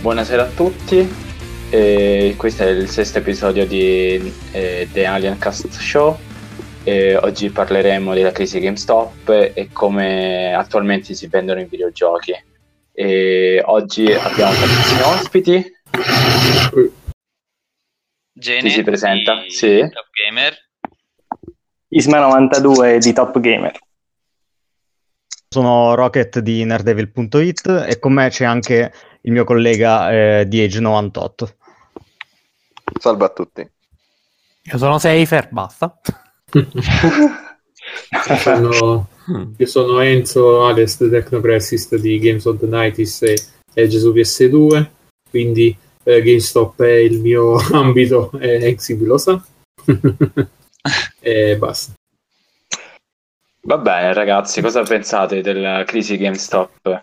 Buonasera a tutti, e questo è il sesto episodio di eh, The Alien Cast Show. E oggi parleremo della crisi GameStop e come attualmente si vendono i videogiochi. E oggi abbiamo tantissimi ospiti. Gene Chi si presenta? di Sì. Top Gamer. Isma92 di Top Gamer. Sono Rocket di Nerdevil.it e con me c'è anche il mio collega eh, di Age98. Salve a tutti. Io sono Safer, basta. Sono- io sono Enzo Ales, The Technopressist di Games of the 90s e Edge su PS2, quindi eh, GameStop è il mio ambito e Exib lo sa. e basta. Va bene ragazzi, cosa pensate della crisi GameStop?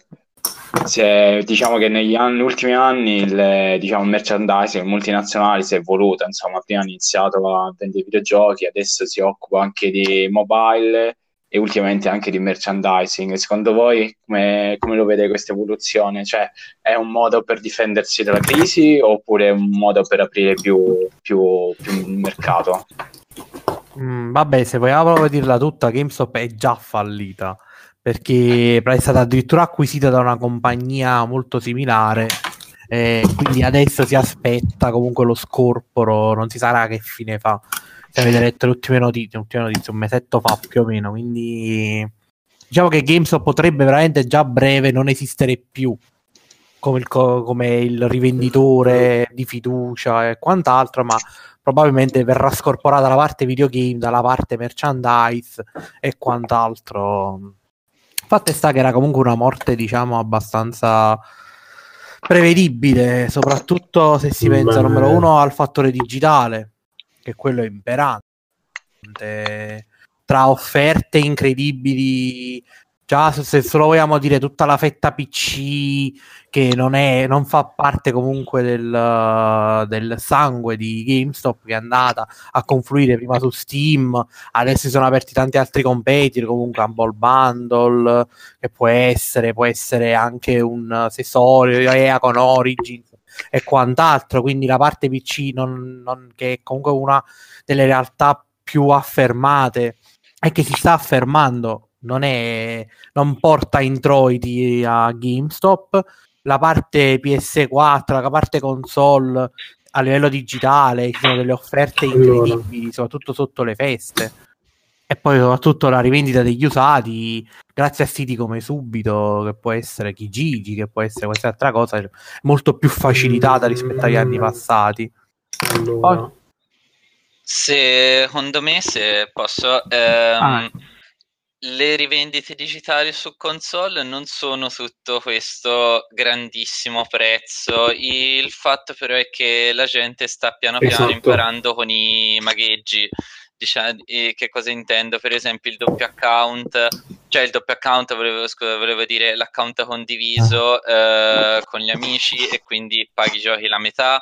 È- diciamo che negli anni- ultimi anni il diciamo, merchandising multinazionale si è evoluto, insomma, prima ha iniziato a vendere videogiochi, adesso si occupa anche di mobile e ultimamente anche di merchandising. Secondo voi come, come lo vede questa evoluzione? Cioè, è un modo per difendersi dalla crisi oppure è un modo per aprire più, più, più mercato? Mm, vabbè, se vogliamo proprio dirla tutta, GameStop è già fallita perché è stata addirittura acquisita da una compagnia molto similare. E quindi adesso si aspetta comunque lo scorporo, non si sarà che fine fa. Se avete letto le ultime notizie, le ultime un mesetto fa più o meno. Quindi diciamo che GameStop potrebbe veramente già a breve non esistere più come il, co- come il rivenditore di fiducia e quant'altro, ma probabilmente verrà scorporata la parte videogame dalla parte merchandise e quant'altro. Fatto sta che era comunque una morte, diciamo, abbastanza prevedibile, soprattutto se si pensa, Beh. numero uno, al fattore digitale, che quello è imperante. Tra offerte incredibili, già se- solo vogliamo dire tutta la fetta PC che non, è, non fa parte comunque del, del sangue di GameStop che è andata a confluire prima su Steam, adesso si sono aperti tanti altri competitor, comunque Humble Bundle, che può essere, può essere anche un accessorio, EA con Origins e quant'altro, quindi la parte PC non- non- che è comunque una delle realtà più affermate e che si sta affermando non, è, non porta introiti a GameStop la parte PS4 la parte console a livello digitale ci sono delle offerte Allora. incredibili soprattutto sotto le feste e poi soprattutto la rivendita degli usati grazie a siti come Subito che può essere Kijiji che può essere qualsiasi altra cosa molto più facilitata rispetto agli anni passati Allora, Poi- Secondo me, se posso, ehm, Ah. Le rivendite digitali su console non sono tutto questo grandissimo prezzo. Il fatto però è che la gente sta piano piano Esatto. imparando con i magheggi. Diciamo, che cosa intendo? Per esempio il doppio account, cioè il doppio account, volevo, scusa, volevo dire l'account condiviso eh, con gli amici e quindi paghi i giochi la metà.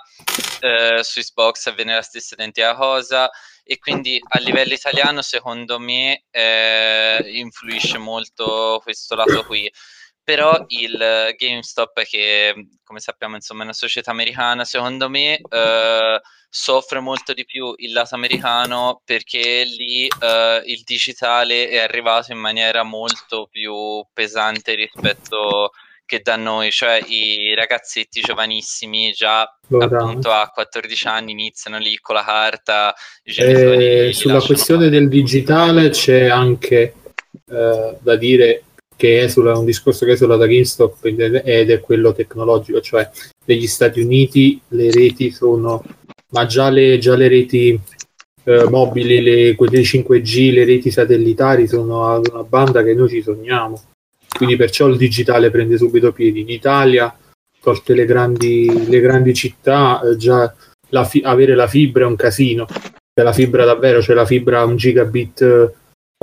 Eh, su Xbox avviene la stessa identica cosa e quindi a livello italiano secondo me eh, influisce molto questo lato qui. Però il GameStop che come sappiamo insomma è una società americana secondo me eh, soffre molto di più il lato americano perché lì eh, il digitale è arrivato in maniera molto più pesante rispetto che da noi, cioè i ragazzetti giovanissimi già allora, appunto a 14 anni iniziano lì con la carta, eh, sulla questione fare. del digitale c'è anche eh, da dire che esula un discorso che esula da GameStop ed è ed è quello tecnologico, cioè negli Stati Uniti le reti sono, ma già le, già le reti eh, mobili, le, quelle 5G, le reti satellitari sono ad una banda che noi ci sogniamo. Quindi perciò il digitale prende subito piedi. In Italia, tolte le grandi, le grandi città, eh, già la fi- avere la fibra è un casino. C'è la fibra davvero, c'è la fibra un gigabit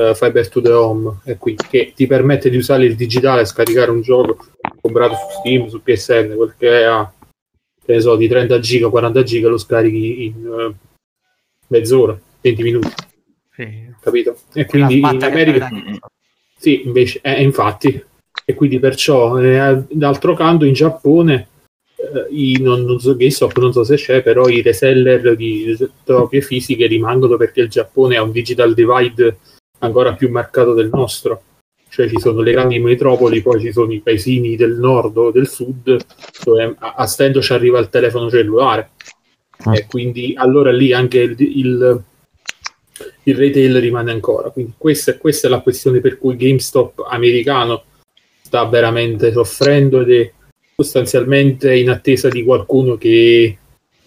eh, fiber to the home, e qui, che ti permette di usare il digitale, scaricare un gioco comprato su Steam, su PSN, quel che è a, che ne so, di 30 giga, 40 giga, lo scarichi in eh, mezz'ora, 20 minuti, sì. capito? E quindi in America... Sì, invece, eh, infatti, e quindi perciò, eh, d'altro canto in Giappone eh, i, non, non so, GameStop non so se c'è, però i reseller di copie fisiche rimangono perché il Giappone ha un digital divide ancora più marcato del nostro. Cioè ci sono le grandi metropoli, poi ci sono i paesini del nord o del sud, dove a, a stento ci arriva il telefono cellulare. Ah. E quindi allora lì anche il, il, il retail rimane ancora. Quindi questa, questa è la questione per cui GameStop americano sta veramente soffrendo ed è sostanzialmente in attesa di qualcuno che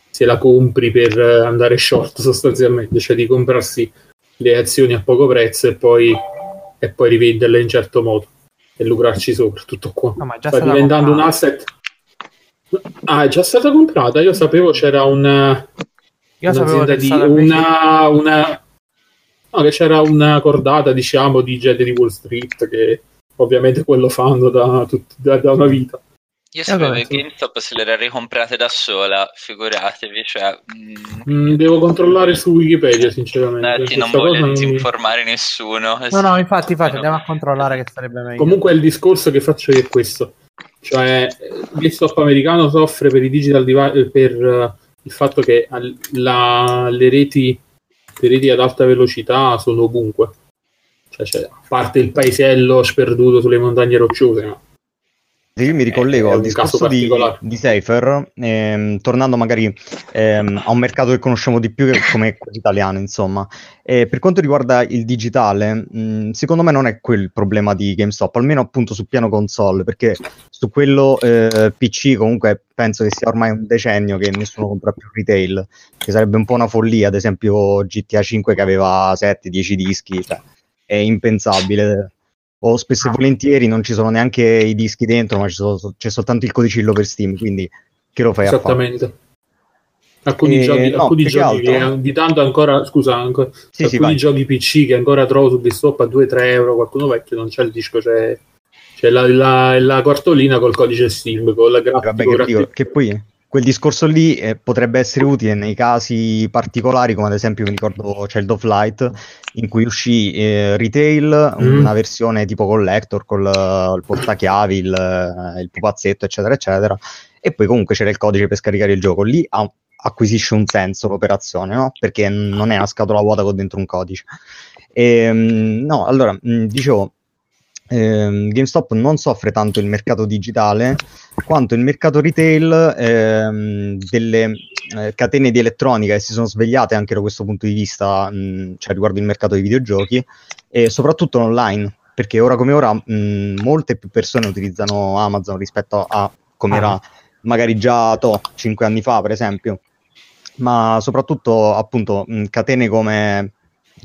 se la compri per andare short sostanzialmente, cioè di comprarsi le azioni a poco prezzo e poi, e poi rivenderle in certo modo e lucrarci sopra, tutto qua. No, ma è già Sta diventando un comprata. asset. Ah, è già stata comprata. Io sapevo c'era una, Io sapevo di una, una no, che c'era una cordata, diciamo, di gente di Wall Street che ovviamente quello fanno da, tut- da, da una vita. Io sapevo che GameStop se l'era ricomprate da sola, figuratevi, cioè... mm, Mm, devo controllare su Wikipedia, sinceramente. Netti, non voglio non mi- disinformare nessuno. No, no, infatti, infatti, Eh, no. andiamo a controllare che sarebbe meglio. Comunque il discorso che faccio io è questo. Cioè, il GameStop americano soffre per i digital device, per eh, il fatto che al- la- le, reti, reti ad alta velocità sono ovunque. Cioè, c'è- a parte il paesello sperduto sulle montagne rocciose, ma io mi ricollego È al discorso di, di Safer, ehm, tornando magari ehm, a un mercato che conosciamo di più che come quello italiano, insomma. E per quanto riguarda il digitale, mh, secondo me non è quel problema di GameStop, almeno appunto sul piano console, perché su quello eh, PC comunque penso che sia ormai un decennio che nessuno compra più retail, che sarebbe un po' una follia, ad esempio GTA 5 che aveva 7-10 dischi, cioè è impensabile o spesso e volentieri non ci sono neanche i dischi dentro, ma sono- c'è soltanto il codicillo per Steam, quindi che lo fai a fare? esattamente. Alcuni Eh, giochi, no, alcuni giochi altro- di tanto ancora, scusa, ancora, Sì, sì, alcuni vai. giochi PC che ancora trovo su GameStop a 2-3 euro, qualcuno vecchio non c'è il disco, c'è, c'è la, la- la cartolina col codice Steam, con la Eh, Vabbè, grafica. che, dico, che poi quel discorso lì eh, potrebbe essere utile nei casi particolari, come ad esempio mi ricordo Child of Light, in cui uscì eh, retail, Mm. una versione tipo collector col eh, il portachiavi, il, il pupazzetto, eccetera, eccetera, e poi comunque c'era il codice per scaricare il gioco. Lì ha- acquisisce un senso l'operazione, no? Perché non è una scatola vuota con dentro un codice. Ehm, no, allora, dicevo, ehm, GameStop non soffre tanto il mercato digitale quanto il mercato retail ehm, delle eh, catene di elettronica che si sono svegliate anche da questo punto di vista, mh, cioè riguardo il mercato dei videogiochi e soprattutto online, perché ora come ora mh, molte più persone utilizzano Amazon rispetto a come era magari già to, 5 anni fa, per esempio, ma soprattutto appunto mh, catene come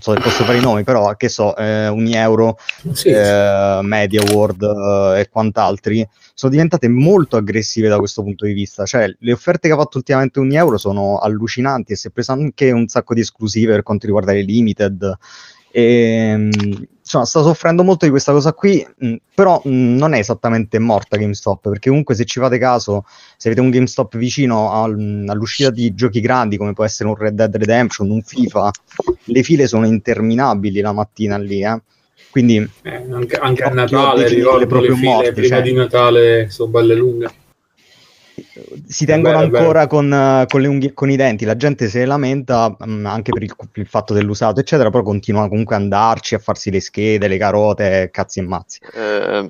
so se posso fare i nomi, però che so, eh, Unieuro, Sì, eh, Media World eh, e quant'altri sono diventate molto aggressive da questo punto di vista. Cioè, le offerte che ha fatto ultimamente un euro sono allucinanti e si è preso anche un sacco di esclusive per quanto riguarda le limited. E, mh, insomma, sta soffrendo molto di questa cosa qui, mh, però mh, non è esattamente morta GameStop, perché comunque se ci fate caso, se avete un GameStop vicino al- all'uscita di giochi grandi come può essere un Red Dead Redemption, un FIFA, le file sono interminabili la mattina lì, eh. Quindi eh, anche, anche a Natale, ricordo le file morte, prima cioè. di Natale sono belle lunghe. Si tengono è ancora con, eh, con le unghie e con i denti. La gente se ne lamenta mh, anche per il, il fatto dell'usato, eccetera, però continua comunque ad andarci a farsi le schede, le carote, cazzi e mazzi. Eh,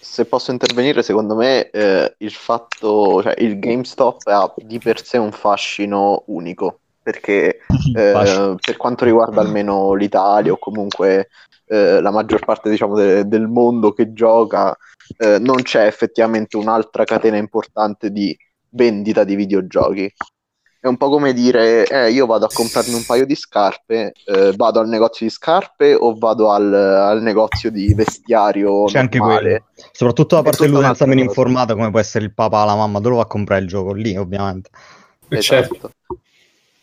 se posso intervenire, secondo me eh, il fatto, cioè il GameStop ha di per sé un fascino unico, perché eh, per quanto riguarda almeno l'Italia o comunque eh, la maggior parte diciamo, de- del mondo che gioca, eh, non c'è effettivamente un'altra catena importante di vendita di videogiochi. È un po' come dire, eh, io vado a comprarmi un paio di scarpe, eh, vado al negozio di scarpe o vado al, al negozio di vestiario C'è anche normale? quello. Soprattutto È parte un'altra meno informata, come può essere il papà, la mamma, dove va a comprare il gioco? Lì, ovviamente. Eh, Esatto. certo.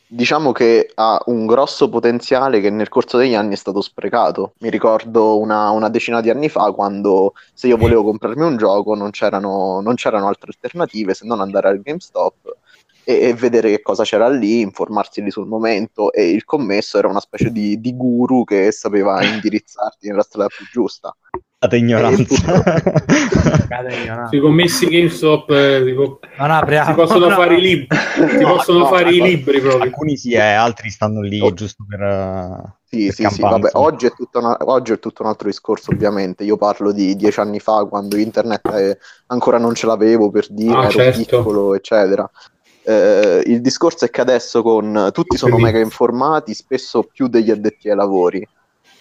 Diciamo che ha un grosso potenziale che nel corso degli anni è stato sprecato. Mi ricordo una, una decina di anni fa quando se io volevo comprarmi un gioco non c'erano, non c'erano altre alternative se non andare al GameStop e, e vedere che cosa c'era lì, informarsi lì sul momento e il commesso era una specie di, di guru che sapeva indirizzarti nella strada più giusta. Date ignoranza. Cade ignorante. Sui commessi GameStop eh, si, può- Non apriamo. si possono no. fare i libri, si possono no, fare i no. libri proprio. Alcuni sì, e altri stanno lì Oh. giusto per... eh, Sì, per sì, sì, vabbè, oggi è, tutto una- oggi è tutto un altro discorso, ovviamente. Io parlo di dieci anni fa, quando internet eh, ancora non ce l'avevo per dire, Ah, ero certo. piccolo, eccetera. Eh, il discorso è che adesso con tutti sono mega informati, spesso più degli addetti ai lavori.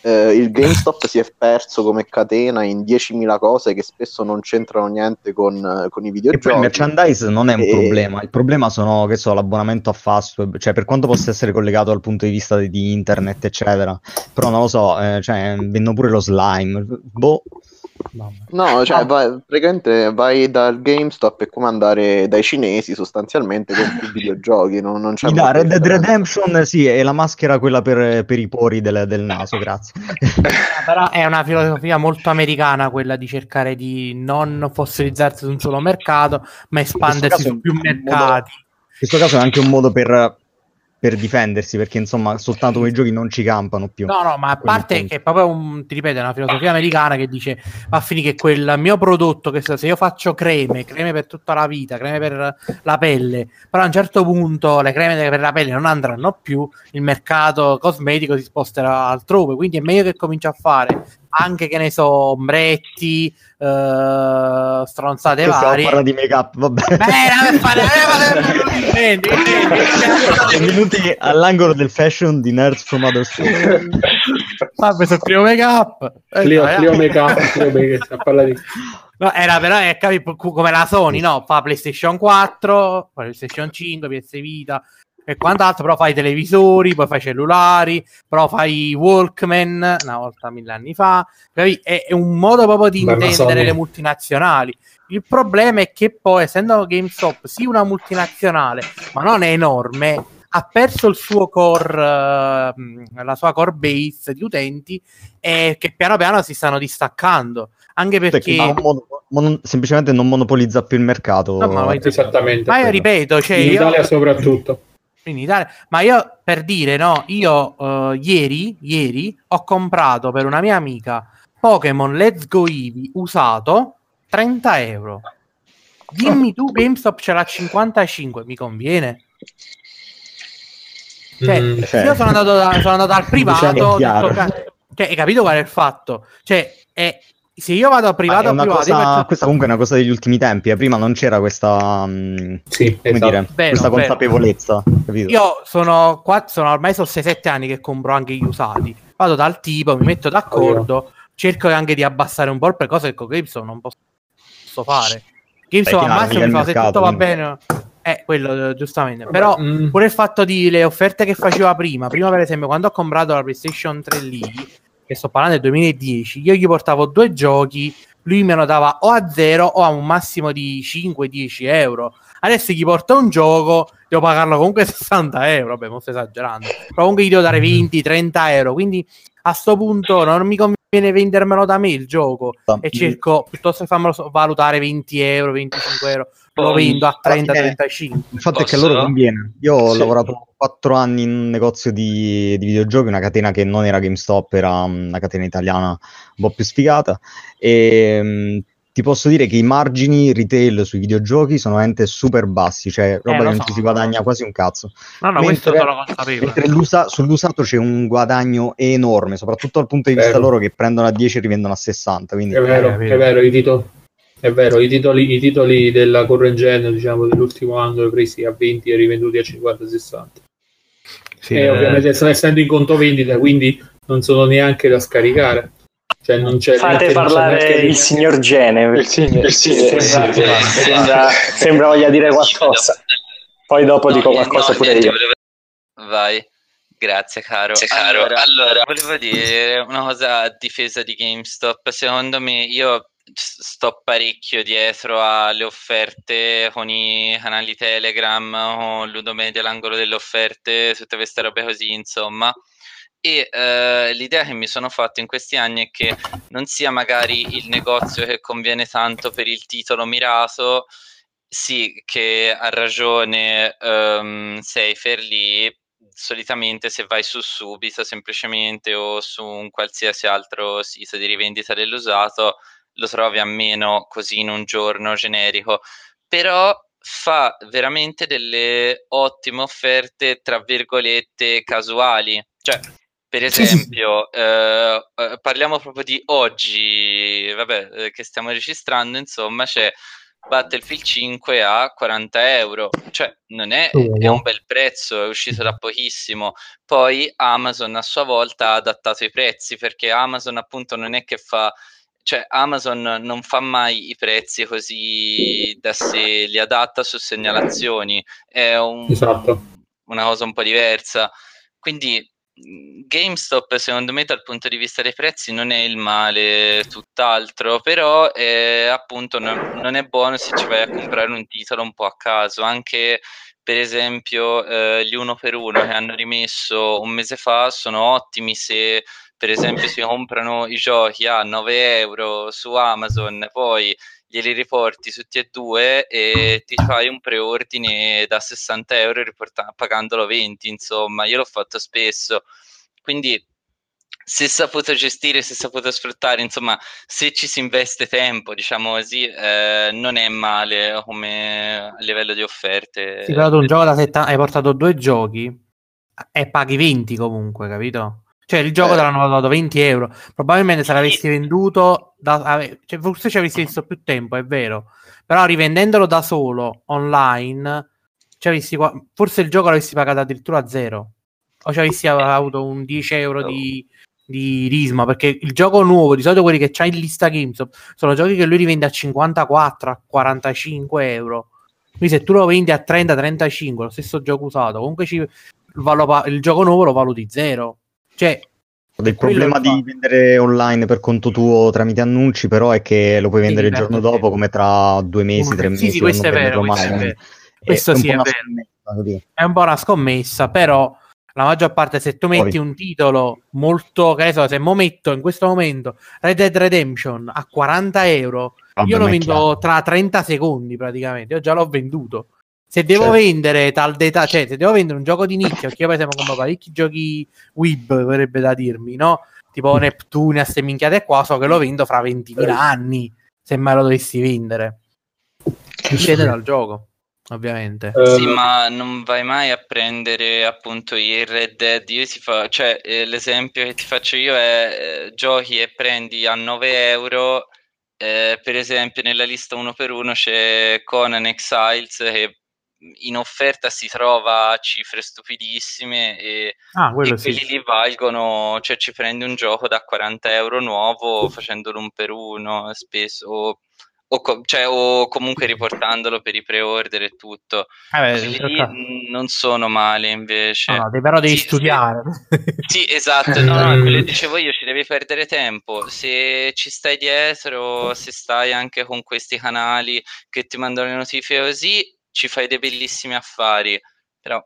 Eh, il GameStop si è perso come catena in 10.000 cose che spesso non c'entrano niente con, eh, con i E poi il videogiochi. merchandise non è un E- problema, il problema sono, che so, l'abbonamento a Fastweb, cioè per quanto possa essere collegato dal punto di vista di, di internet, eccetera, però non lo so, eh, cioè, vendono pure lo slime, boh, No, cioè, No. vai, praticamente vai dal GameStop è come andare dai cinesi sostanzialmente con più videogiochi. Non, non c'è molta Red Dead. Redemption, sì, è la maschera quella per, per i pori del, del naso, grazie. Però è una filosofia molto americana quella di cercare di non fossilizzarsi su un solo mercato, ma espandersi su più un modo- mercati. In questo caso è anche un modo per, per difendersi, perché insomma soltanto con i giochi non ci campano più. No, no, ma a parte che è proprio un, ti ripeto, è una filosofia americana che dice va a finire che quel mio prodotto, che se io faccio creme, creme per tutta la vita, creme per la pelle, però a un certo punto le creme per la pelle non andranno più, il mercato cosmetico si sposterà altrove, quindi è meglio che cominci a fare anche, che ne so, ombretti, eh, stronzate Che varie. parlando di make up, vabbè. Beh, fare- eh. Benvenuti all'angolo del fashion di Nerds from Other Stories. Vabbè, sono Clio Make Up. Eh, Clio, no, Clio eh. Make Up, Clio Make Up, parla di... No, era però eh, capi, co- come la Sony, no? Fa PlayStation 4, PlayStation 5, PS Vita e quant'altro, però fai televisori, poi fai cellulari, però fai Walkman una volta mille anni fa. È, è un modo proprio di Bella intendere le multinazionali. Il problema è che poi, essendo GameStop sì una multinazionale, ma non è enorme, ha perso il suo core, eh, la sua core base di utenti e che piano piano si stanno distaccando. Anche perché, Perché non mon- semplicemente non monopolizza più il mercato. No, ma Esattamente. ma io ripeto, cioè, In io, Italia soprattutto. In Italia, ma io per dire, no, io eh, ieri, ieri ho comprato per una mia amica Pokémon Let's Go Eevee usato 30 euro. Dimmi tu, GameStop ce l'ha 55, mi conviene? Cioè, Mm. se io sono andato, da- sono andato al privato, Diciamo detto, ca- cioè, hai capito qual è il fatto? Cioè, è- se io vado Ma privato a privato, cosa- faccio- Questa comunque è una cosa degli ultimi tempi. eh. Prima non c'era questa, mm, Sì, come esatto. dire, Vero, questa consapevolezza. Capito? Io sono, qua, sono ormai sono 6-7 anni che compro anche gli usati. Vado dal tipo, mi metto d'accordo, cerco anche di abbassare un po' il prezzo, cose che con GameStop non posso fare. Beh, al massimo mi fa se tutto va bene. Eh, quello eh, giustamente. Però Mm. pure il fatto di le offerte che faceva prima, prima per esempio quando ho comprato la PlayStation 3 lì, che sto parlando del 2010, io gli portavo due giochi, lui me lo dava o a zero o a un massimo di 5-10 euro. Adesso gli porto un gioco, devo pagarlo comunque 60 euro, vabbè, non sto esagerando, però comunque gli devo dare 20-30 euro, quindi a sto punto non mi conviene vendermelo da me il gioco e cerco piuttosto che farmelo valutare 20 euro, 25 euro, lo vendo a alla fine- 30-35. Il fatto è che loro conviene. Io ho Sì. lavorato quattro anni in un negozio di, di videogiochi, una catena che non era GameStop, era una catena italiana un po' più sfigata. E mm, ti posso dire che i margini retail sui videogiochi sono veramente super bassi, cioè roba Eh, lo che non so. ci si guadagna quasi un cazzo. No, no, Mentre- questo sono consapevole. Mentre l'usa- sull'usato c'è un guadagno enorme, soprattutto dal punto di vista loro che prendono a 10 e rivendono a 60. Quindi È vero, Eh, è vero, i titoli, è vero, i titoli, i titoli della current gen, diciamo, dell'ultimo anno presi a 20 e rivenduti a 50-60. Sì, e eh, ovviamente stanno essendo in conto vendita, quindi non sono neanche da scaricare. Cioè non c'è Fate parlare il signor Gene. Il signor- il signor- sembra, sì, sì. sembra, sembra voglia dire qualcosa. Poi dopo dico qualcosa pure niente, io. volevo- Vai. Grazie caro. caro. Allora, allora, volevo dire una cosa a difesa di GameStop. Secondo me io sto parecchio dietro alle offerte con i canali Telegram, con Ludomedia, l'angolo delle offerte, tutte queste robe così, insomma. E eh, l'idea che mi sono fatto in questi anni è che non sia magari il negozio che conviene tanto per il titolo mirato, sì, che ha ragione um, Seifer lì solitamente se vai su Subito semplicemente o su un qualsiasi altro sito di rivendita dell'usato lo trovi a meno così in un giorno generico, però fa veramente delle ottime offerte, tra virgolette, casuali. Cioè, per esempio, eh, eh, parliamo proprio di oggi, vabbè, eh, che stiamo registrando, insomma, c'è Battlefield 5 a 40 euro, cioè non è, è, un bel prezzo, è uscito da pochissimo. Poi Amazon a sua volta ha adattato i prezzi perché Amazon appunto non è che fa cioè Amazon non fa mai i prezzi così da sé, li adatta su segnalazioni, è un, esatto. una cosa un po' diversa. Quindi GameStop secondo me dal punto di vista dei prezzi non è il male, tutt'altro, però è, appunto non, non, è buono se ci vai a comprare un titolo un po' a caso, anche per esempio eh, gli uno per uno che hanno rimesso un mese fa sono ottimi se per esempio si comprano i giochi a 9 euro su Amazon, poi glieli riporti tutti e due e ti fai un preordine da 60 euro riporta- pagandolo 20, insomma, io l'ho fatto spesso. Quindi se saputo gestire, se saputo sfruttare, insomma, se ci si investe tempo, diciamo così, eh, non è male come a livello di offerte. Sì, però tu un gioco da 70, hai portato due giochi e paghi 20 comunque, capito? Cioè, il gioco eh. te l'hanno dato 20 euro. Probabilmente se l'avessi venduto, da, cioè, forse ci avresti messo più tempo, è vero. Però rivendendolo da solo online, avessi, forse il gioco l'avessi pagato addirittura a zero. O ci avessi avuto un 10 euro di, di risma. Perché il gioco nuovo, di solito quelli che c'ha in lista GameStop, sono giochi che lui rivende a 54, a 45 euro. Quindi se tu lo vendi a 30-35, lo stesso gioco usato, comunque ci, il, il gioco nuovo lo valuti zero. Cioè, il problema di vendere online per conto tuo tramite annunci, però, è che lo puoi vendere sì, il giorno dopo, come tra due mesi, tre mesi. Sì, questo è vero. Questo, è vero. questo sì è vero. È un po' una scommessa, però la maggior parte, se tu metti Poi. un titolo molto, che ne so, se mo metto in questo momento Red Dead Redemption a 40 euro, Vabbè, io lo vendo tra 30 secondi praticamente. Io già l'ho venduto. Se devo certo. vendere tal data, cioè se devo vendere un gioco di nicchia, perché io per esempio come parecchi giochi web verrebbe da dirmi, no? Tipo mm. Neptunia, queste minchiate qua, so che lo vendo fra 20.000 anni, se mai lo dovessi vendere. Dipende dal gioco, ovviamente. Uh, sì, ma non vai mai a prendere appunto il Red Dead. Io ti fa, cioè, eh, l'esempio che ti faccio io è eh, giochi e prendi a 9 euro. Eh, per esempio, nella lista uno per uno c'è Conan Exiles che in offerta si trova a cifre stupidissime e, ah, e quelli sì. lì valgono, cioè ci prendi un gioco da 40 euro nuovo facendolo un per uno spesso o, o, co- cioè, o comunque riportandolo per i pre-order e tutto. Eh beh, non sono male invece. No, no, però devi sì, studiare. Sì, esatto, no, no, quello dicevo io, ci devi perdere tempo. Se ci stai dietro, se stai anche con questi canali che ti mandano le notifiche così, ci fai dei bellissimi affari, però...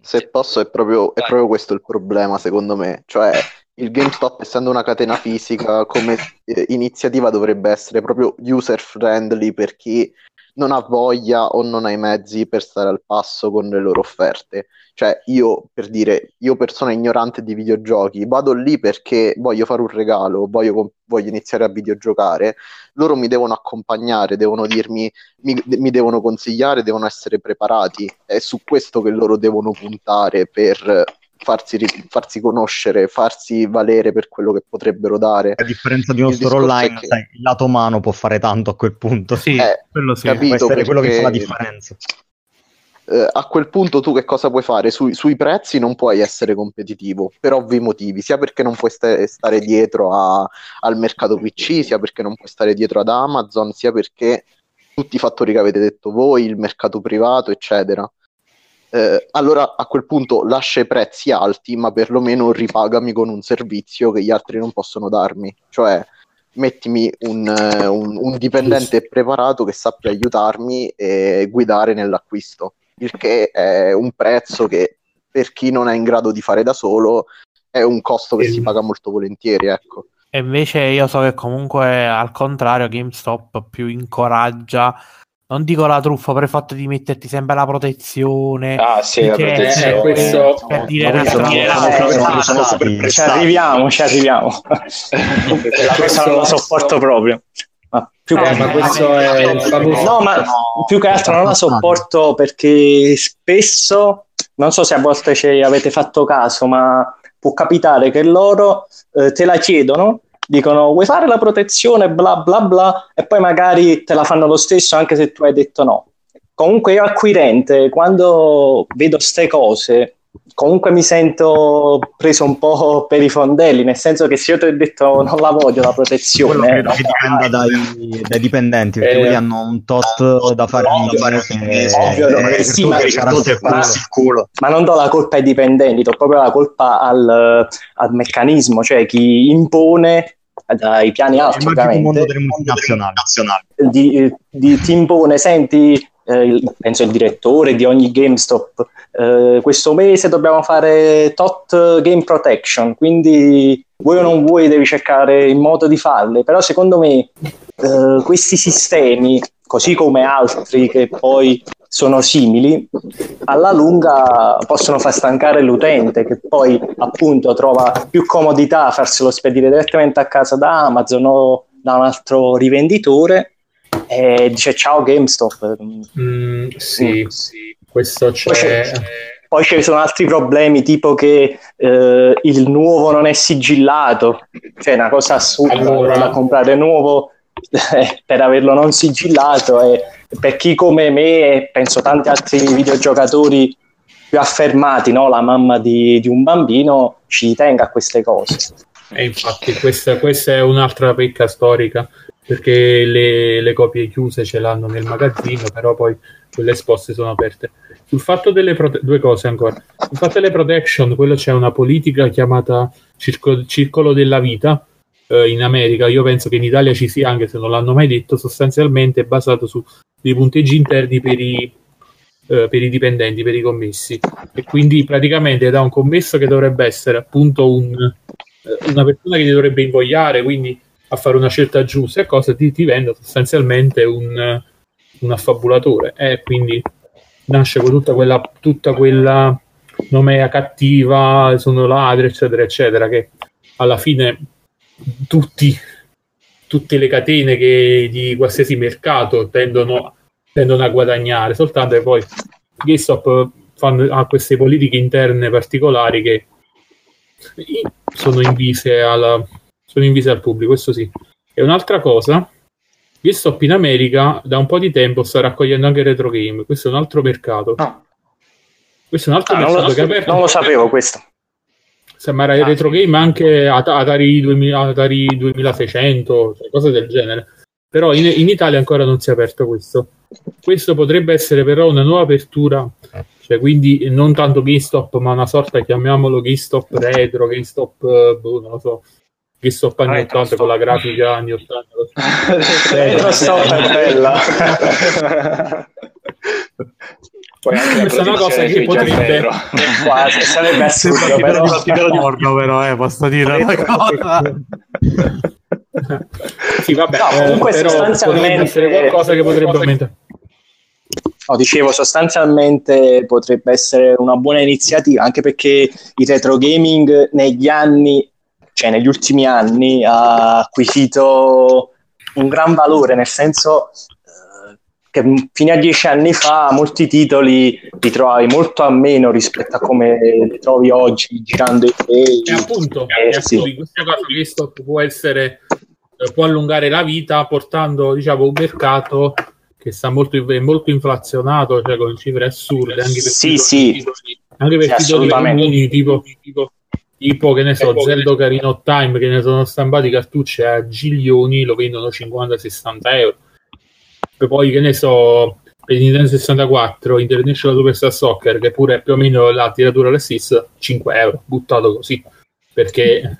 Se posso, è proprio, è proprio questo il problema, secondo me. Cioè, il GameStop, essendo una catena fisica, come eh, iniziativa dovrebbe essere proprio user friendly per chi non ha voglia o non ha i mezzi per stare al passo con le loro offerte. Cioè, io per dire, io persona ignorante di videogiochi, vado lì perché voglio fare un regalo, voglio, voglio iniziare a videogiocare, loro mi devono accompagnare, devono dirmi, mi, mi devono consigliare, devono essere preparati. È su questo che loro devono puntare per farsi, farsi, conoscere, farsi valere per quello che potrebbero dare. A differenza di uno il store online, che... sai, il lato umano può fare tanto a quel punto. Sì, eh, quello sì. Capito, può essere quello che fa la differenza. Eh, a quel punto tu che cosa puoi fare? Sui, sui, prezzi non puoi essere competitivo per ovvi motivi, sia perché non puoi st- stare dietro a, al mercato PC, sia perché non puoi stare dietro ad Amazon, sia perché tutti i fattori che avete detto voi, il mercato privato, eccetera eh, allora a quel punto lascia i prezzi alti, ma perlomeno ripagami con un servizio che gli altri non possono darmi. Cioè, mettimi un, uh, un, un dipendente preparato che sappia aiutarmi e guidare nell'acquisto, il che è un prezzo che per chi non è in grado di fare da solo è un costo che si paga molto volentieri, ecco. E invece io so che comunque al contrario GameStop più incoraggia non dico la truffa, però il fatto di metterti sempre la protezione. Ah, sì, la protezione. eh, questo- per dire questo non- sono super Ci arriviamo, ci arriviamo. La cosa non la sopporto proprio. Ma più Eh, che ma questo è il famoso... No, ma più che altro non la sopporto perché spesso, non so se a volte ci avete fatto caso, ma può capitare che loro eh, te la chiedono, dicono vuoi fare la protezione, bla bla bla, e poi magari te la fanno lo stesso anche se tu hai detto no. Comunque io acquirente, quando vedo ste cose, comunque mi sento preso un po' per i fondelli, nel senso che se io ti ho detto non la voglio la Quello protezione, credo no, che dipenda dai, dai dipendenti, perché Eh, quelli hanno un tot da fare ovvio, che- ovvio, che- no, che sì, ma- culo. Ma non do la colpa ai dipendenti, do proprio la colpa al, al meccanismo, cioè chi impone dai piani alti, Il mondo ovviamente, delle multinazionali. di, di- ti impone, senti, eh, il- penso il direttore di ogni GameStop, eh, questo mese dobbiamo fare tot game protection, quindi vuoi o non vuoi devi cercare il modo di farle, però secondo me eh, questi sistemi, così come altri che poi sono simili, alla lunga possono far stancare l'utente che poi appunto trova più comodità a farselo spedire direttamente a casa da Amazon o da un altro rivenditore e dice ciao GameStop. Mm, sì, sì, questo c'è... Poi c'è- Poi ci sono altri problemi, tipo che eh, il nuovo non è sigillato, cioè una cosa assurda Allora- da comprare nuovo eh, per averlo non sigillato e per chi come me e penso tanti altri videogiocatori più affermati, no? la mamma di, di un bambino ci tenga a queste cose. E infatti questa, questa è un'altra pecca storica perché le, le copie chiuse ce l'hanno nel magazzino, però poi quelle esposte sono aperte. Sul fatto delle prote- due cose ancora. Sul fatto delle protection, quello c'è una politica chiamata circo- circolo della vita eh, in America. Io penso che in Italia ci sia, anche se non l'hanno mai detto, sostanzialmente è basato su dei punteggi interni per i, eh, per i dipendenti, per i commessi. E quindi praticamente da un commesso che dovrebbe essere appunto un, eh, una persona che ti dovrebbe invogliare quindi a fare una scelta giusta e cosa ti, vende sostanzialmente un, eh, un affabulatore e quindi nasce con tutta quella, tutta quella nomea cattiva, sono ladri eccetera eccetera che alla fine tutti, tutte le catene che di qualsiasi mercato tendono, tendono a guadagnare soltanto che poi GameStop fanno, ha queste politiche interne particolari che sono invise, alla, sono invise al pubblico, questo sì. E un'altra cosa, GameStop in America da un po' di tempo sta raccogliendo anche retro game, questo è un altro mercato. No. Questo è un altro Ah, mercato lo, che è aperto. non lo sapevo questo. Sembra il retro game anche At- Atari, 2000, Atari 2600, cioè cose del genere. Però in, in Italia ancora non si è aperto questo. Questo potrebbe essere però una nuova apertura, cioè quindi non tanto GameStop, ma una sorta, chiamiamolo GameStop retro, GameStop, eh, boh, non lo so, GameStop anni Retro 80 con la grafica anni 80. Retro stop è bella. Poi anche Questa è una cosa che potrebbe-. Quasi, sarebbe assurdo, però. tipo di porno, però, eh, posso dire una cosa. sì, vabbè, No, comunque eh, però sostanzialmente- potrebbe essere qualcosa che potrebbe aumentare. No, dicevo, sostanzialmente potrebbe essere una buona iniziativa, anche perché il retro gaming negli anni, cioè negli ultimi anni, ha acquisito un gran valore, nel senso che fino a dieci anni fa molti titoli li trovavi molto a meno rispetto a come li trovi oggi girando i play. E appunto, Eh, sì. questo caso GameStop può essere eh, può allungare la vita portando diciamo un mercato che sta molto, è molto inflazionato, cioè con cifre assurde anche per Sì, titoli- sì. titoli- anche per Sì, titoli assolutamente. comuni tipo, tipo, tipo, che ne so, Zelda Ocarina of Time che ne sono stampati cartucce a giglioni lo vendono 50-60 euro poi che ne so per Nintendo 64 International Superstar Soccer che pure è più o meno la tiratura alla stessa 5 euro buttato così perché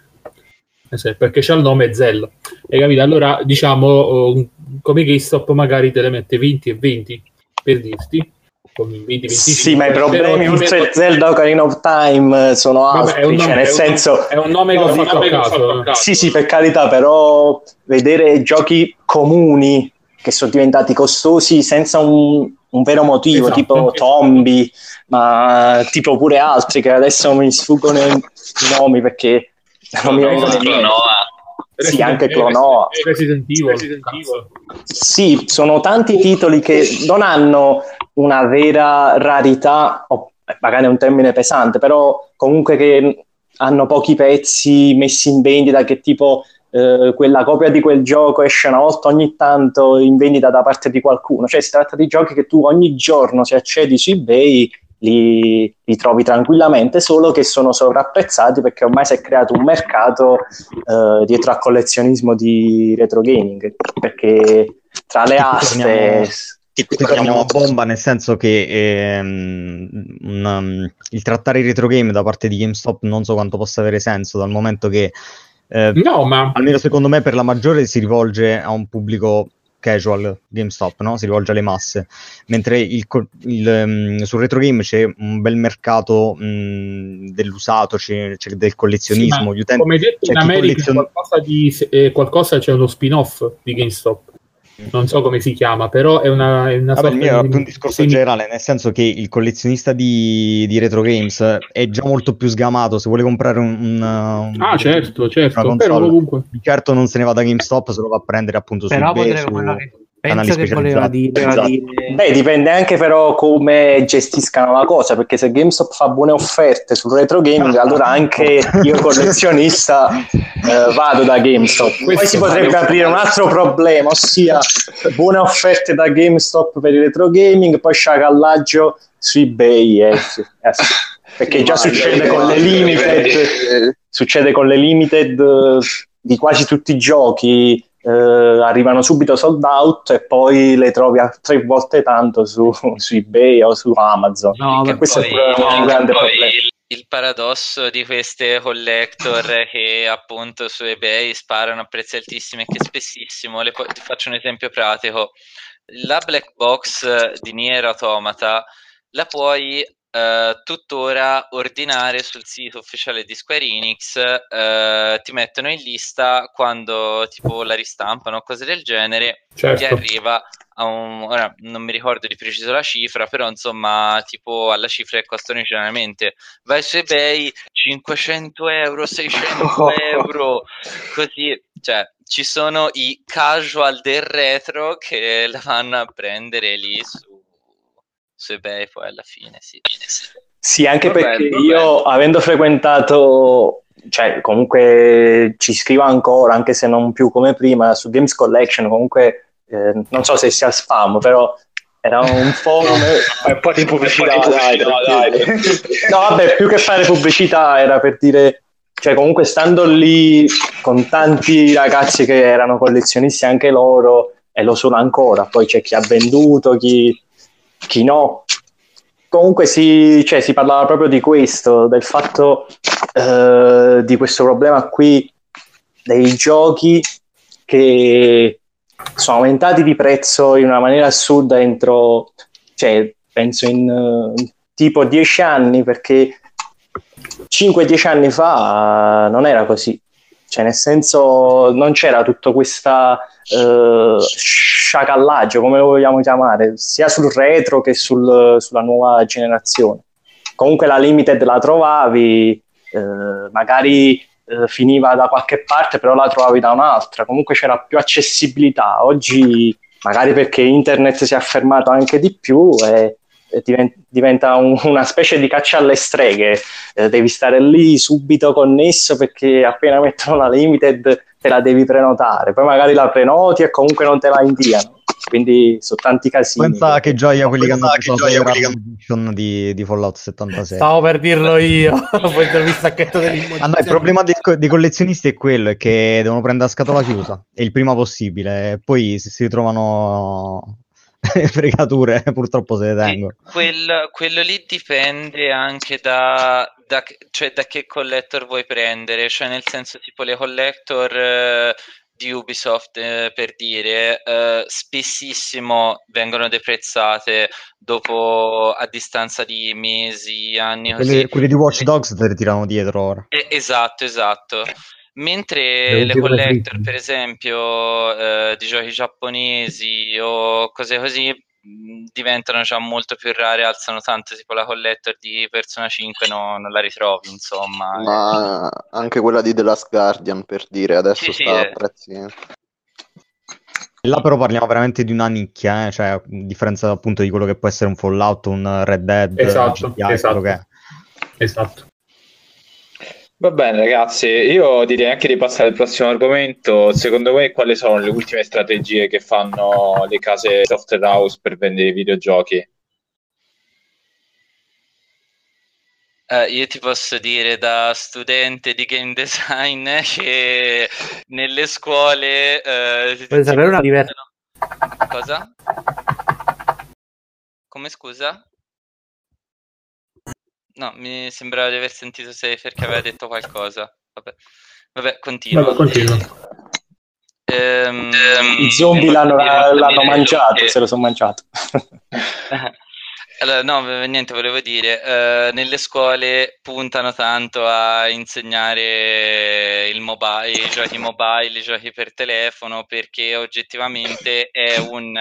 eh perché c'ha il nome Zelda hai capito? allora diciamo oh, come GameStop magari te le mette 20 e 20 per dirti con 20 25 Sì, ma i problemi oltre metto- Zelda Ocarina of Time sono Vabbè, altri, cioè, nel è un senso... è un nome che ho fatto a caso, eh. Sì, sì, per carità, però vedere giochi comuni che sono diventati costosi senza un, un vero motivo, Esatto, tipo. Tombi, ma tipo pure altri che adesso mi sfuggono i nomi perché non mi vengono in mente. Sì, anche Resident- Clonoa. Resident Evil. Sì, sono tanti titoli che non hanno una vera rarità, o magari è un termine pesante, però comunque che hanno pochi pezzi messi in vendita, che tipo eh, quella copia di quel gioco esce una volta ogni tanto in vendita da parte di qualcuno. Cioè si tratta di giochi che tu ogni giorno se accedi su eBay li, li trovi tranquillamente, solo che sono sovrapprezzati perché ormai si è creato un mercato eh, dietro al collezionisum di retro gaming, perché tra le aste... Qui torniamo a bomba nel senso che ehm, un, um, il trattare il retro game da parte di GameStop non so quanto possa avere senso dal momento che eh, No, ma almeno secondo me per la maggiore si rivolge a un pubblico casual GameStop, no? si rivolge alle masse, mentre il, il, ehm, sul retro game c'è un bel mercato mh, dell'usato, c'è, c'è del collezionismo, Sì, gli utenti come detto in America colleziona- qualcosa, di, eh, qualcosa c'è uno spin-off di GameStop. Non so come si chiama, però è una, è una Vabbè, il sorta mio di- più un discorso di- generale, nel senso che il collezionista di, di retro games è già molto più sgamato. Se vuole comprare un, un- un- Ah, certo, certo, console, però comunque certo non se ne va da GameStop, se lo va a prendere appunto su Però eBay, su quello che canali penso che voleva dire, Esatto. dire- Beh, dipende anche però come gestiscano la cosa, perché se GameStop fa buone offerte sul retro gaming, allora anche io collezionista eh, vado da GameStop. Poi si potrebbe aprire un altro problema, ossia buone offerte da GameStop per il retro gaming, poi sciacallaggio su eBay. eh, sì, eh, sì. Perché già succede con le limited, succede con le limited di quasi tutti i giochi eh, arrivano subito sold out e poi le trovi a tre volte tanto su, su eBay o su Amazon. No, Che questo è poi- pure un grande problema. Il, il paradosso di queste collector che appunto su eBay sparano a prezzi altissimi e che spessissimo, le ti faccio un esempio pratico, la black box di Nier Automata la puoi eh, tuttora ordinare sul sito ufficiale di Square Enix, eh, ti mettono in lista quando tipo la ristampano o cose del genere, ti certo. arriva a un, ora non mi ricordo di preciso la cifra, però insomma, tipo alla cifra che costano generalmente. Vai su eBay 500 euro, 600 euro, così, cioè, ci sono i casual del retro che la vanno a prendere lì su, su eBay, poi alla fine, sì. Sì, anche Vabbè, perché vabbè. io avendo frequentato, cioè comunque ci scrivo ancora, anche se non più come prima, su Games Collection, comunque eh, non so se sia spam, però era un forum... Fai un po' di pubblicità, po' di dai, dai. No, vabbè, più che fare pubblicità era per dire, cioè comunque stando lì con tanti ragazzi che erano collezionisti anche loro e lo sono ancora, poi c'è chi ha venduto, chi, chi no. Comunque si, cioè, si parlava proprio di questo, del fatto eh, di questo problema qui dei giochi che sono aumentati di prezzo in una maniera assurda entro, cioè, penso in eh, tipo 10 anni, perché 5-10 anni fa eh, non era così. Cioè, nel senso, non c'era tutto questo sciacallaggio, come lo vogliamo chiamare, sia sul retro che sul- sulla nuova generazione. Comunque la limited la trovavi, eh, magari eh, finiva da qualche parte, però la trovavi da un'altra. Comunque c'era più accessibilità. Oggi, magari perché internet si è affermato anche di più, e, e diven- diventa un- una specie di caccia alle streghe. Eh, devi stare lì subito connesso perché appena mettono la limited te la devi prenotare. Poi magari la prenoti e comunque non te la inviano. Quindi sono tanti casini. Pensa che gioia quelli che hanno che la Edition di, di Fallout 76. Stavo per dirlo io. Poi trovi il sacchetto. Ah, no, il problema dei, dei collezionisti è quello, è che devono prendere a scatola chiusa, il prima possibile, e poi se si ritrovano fregature, purtroppo se le tengono. Quel- quello lì dipende anche da, da, cioè, da che collector vuoi prendere, cioè nel senso tipo le collector eh, di Ubisoft eh, per dire eh, spessissimo vengono deprezzate dopo a distanza di mesi, anni così. Quelli, quelli di Watch Dogs te le tirano dietro ora. Eh, esatto, esatto. Mentre le collector, per esempio, eh, di giochi giapponesi o cose così, mh, diventano già molto più rare, alzano tanto, tipo la collector di Persona 5 no- non la ritrovi, insomma. Ma anche quella di The Last Guardian, per dire, adesso Sì, sì, sta a eh. prezzi... Là però parliamo veramente di una nicchia, eh, cioè a differenza appunto di quello che può essere un Fallout, un Red Dead, Esatto, GTA, esatto. quello che è. Esatto. Va bene, ragazzi, io direi anche di passare al prossimo argomento. Secondo voi, quali sono le ultime strategie che fanno le case software house per vendere i videogiochi? Eh, io ti posso dire da studente di game design che nelle scuole... eh, Vuoi sapere una diversa? Cosa? Come scusa? No, mi sembrava di aver sentito Safer che aveva detto qualcosa. Vabbè, Vabbè continuo. Vabbè, continua. Ehm, I zombie l'hanno, l'hanno mangiato, che- se lo sono mangiato. Allora, no, niente, volevo dire, eh, nelle scuole puntano tanto a insegnare il mobile, i giochi mobile, i giochi per telefono, perché oggettivamente è un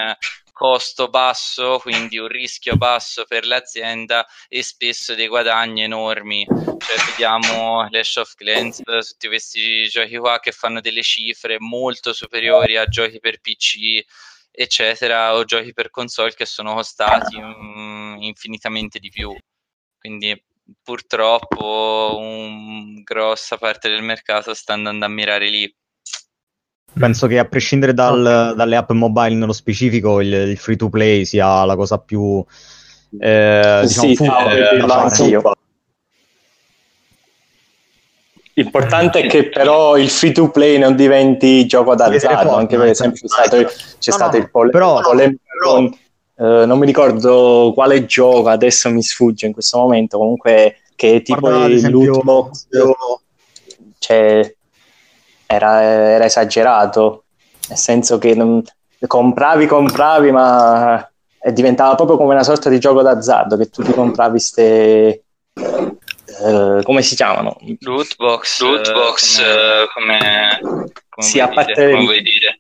costo basso, quindi un rischio basso per l'azienda e spesso dei guadagni enormi. Cioè, vediamo Clash of Clans, tutti questi giochi qua che fanno delle cifre molto superiori a giochi per PC eccetera, o giochi per console che sono costati mm, infinitamente di più. Quindi purtroppo un grossa parte del mercato sta andando a mirare lì. Penso che a prescindere dal- dalle app mobile nello specifico, il, il free to play sia la cosa più eh, diciamo, sì, fare. anch'io. L'importante è che però il free to play non diventi gioco d'azzardo, anche per esempio c'è stato, c'è No, stato no, il pole- però- polemica con, eh, non mi ricordo quale gioco, adesso mi sfugge in questo momento, comunque che tipo Guarda, ad il esempio, loot box cioè, era, era esagerato, nel senso che non- compravi, compravi, ma e diventava proprio come una sorta di gioco d'azzardo, che tu ti compravi ste... eh, come si chiamano? Lootbox, Lootbox, eh, come, come, Sì, vuoi a dire, parte- come vuoi dire?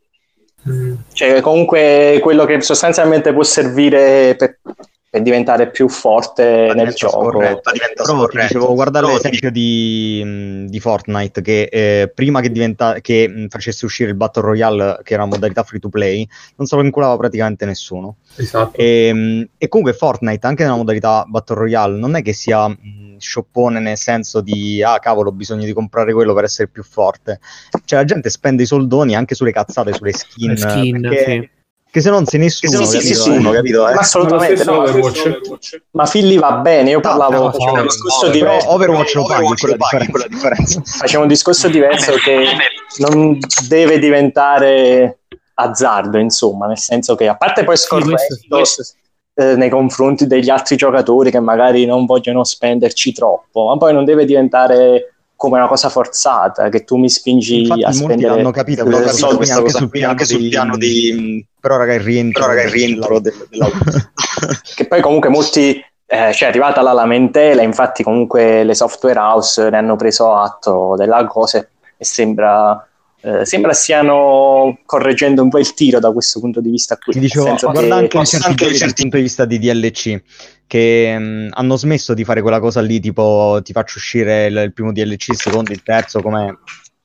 Mm. Cioè, comunque quello che sostanzialmente può servire per, per diventare più forte nel diventa gioco. scorretto. Però ti dicevo, guarda l'esempio di, mh, di Fortnite che eh, prima che, diventa, che mh, facesse uscire il Battle Royale, che era una modalità free to play, non se lo vincolava praticamente nessuno. Esatto. E, mh, e comunque Fortnite, anche nella modalità Battle Royale, non è che sia mh, scioppone nel senso di ah cavolo, ho bisogno di comprare quello per essere più forte. Cioè la gente spende i soldoni anche sulle cazzate, sulle skin, Le skin, perché, sì. Che se non se nessuno, Sì, sì, capito? sì, sì. capito, eh? Ma assolutamente Ma no. stesso Overwatch. Ma Filli va bene, io parlavo, no, facevo no, un no, discorso Però diverso. Overwatch lo paghi, quella differenza. differenza. Facevo un discorso diverso che non deve diventare azzardo, insomma, nel senso che a parte poi scorretto eh, nei confronti degli altri giocatori che magari non vogliono spenderci troppo, ma poi non deve diventare come una cosa forzata che tu mi spingi Infatti a molti spendere l'hanno capito, però capito, soldi anche sul piano, anche sul piano di... Però raga il rientro, Però, raga, il rientro che poi comunque molti eh, cioè è arrivata la lamentela infatti comunque le software house ne hanno preso atto della cosa e sembra, eh, sembra stiano correggendo un po' il tiro da questo punto di vista qui Ti dicevo, guarda che- anche certi dal punto di vista di DLC che mh, hanno smesso di fare quella cosa lì, tipo ti faccio uscire il, il primo DLC, il secondo, il terzo, come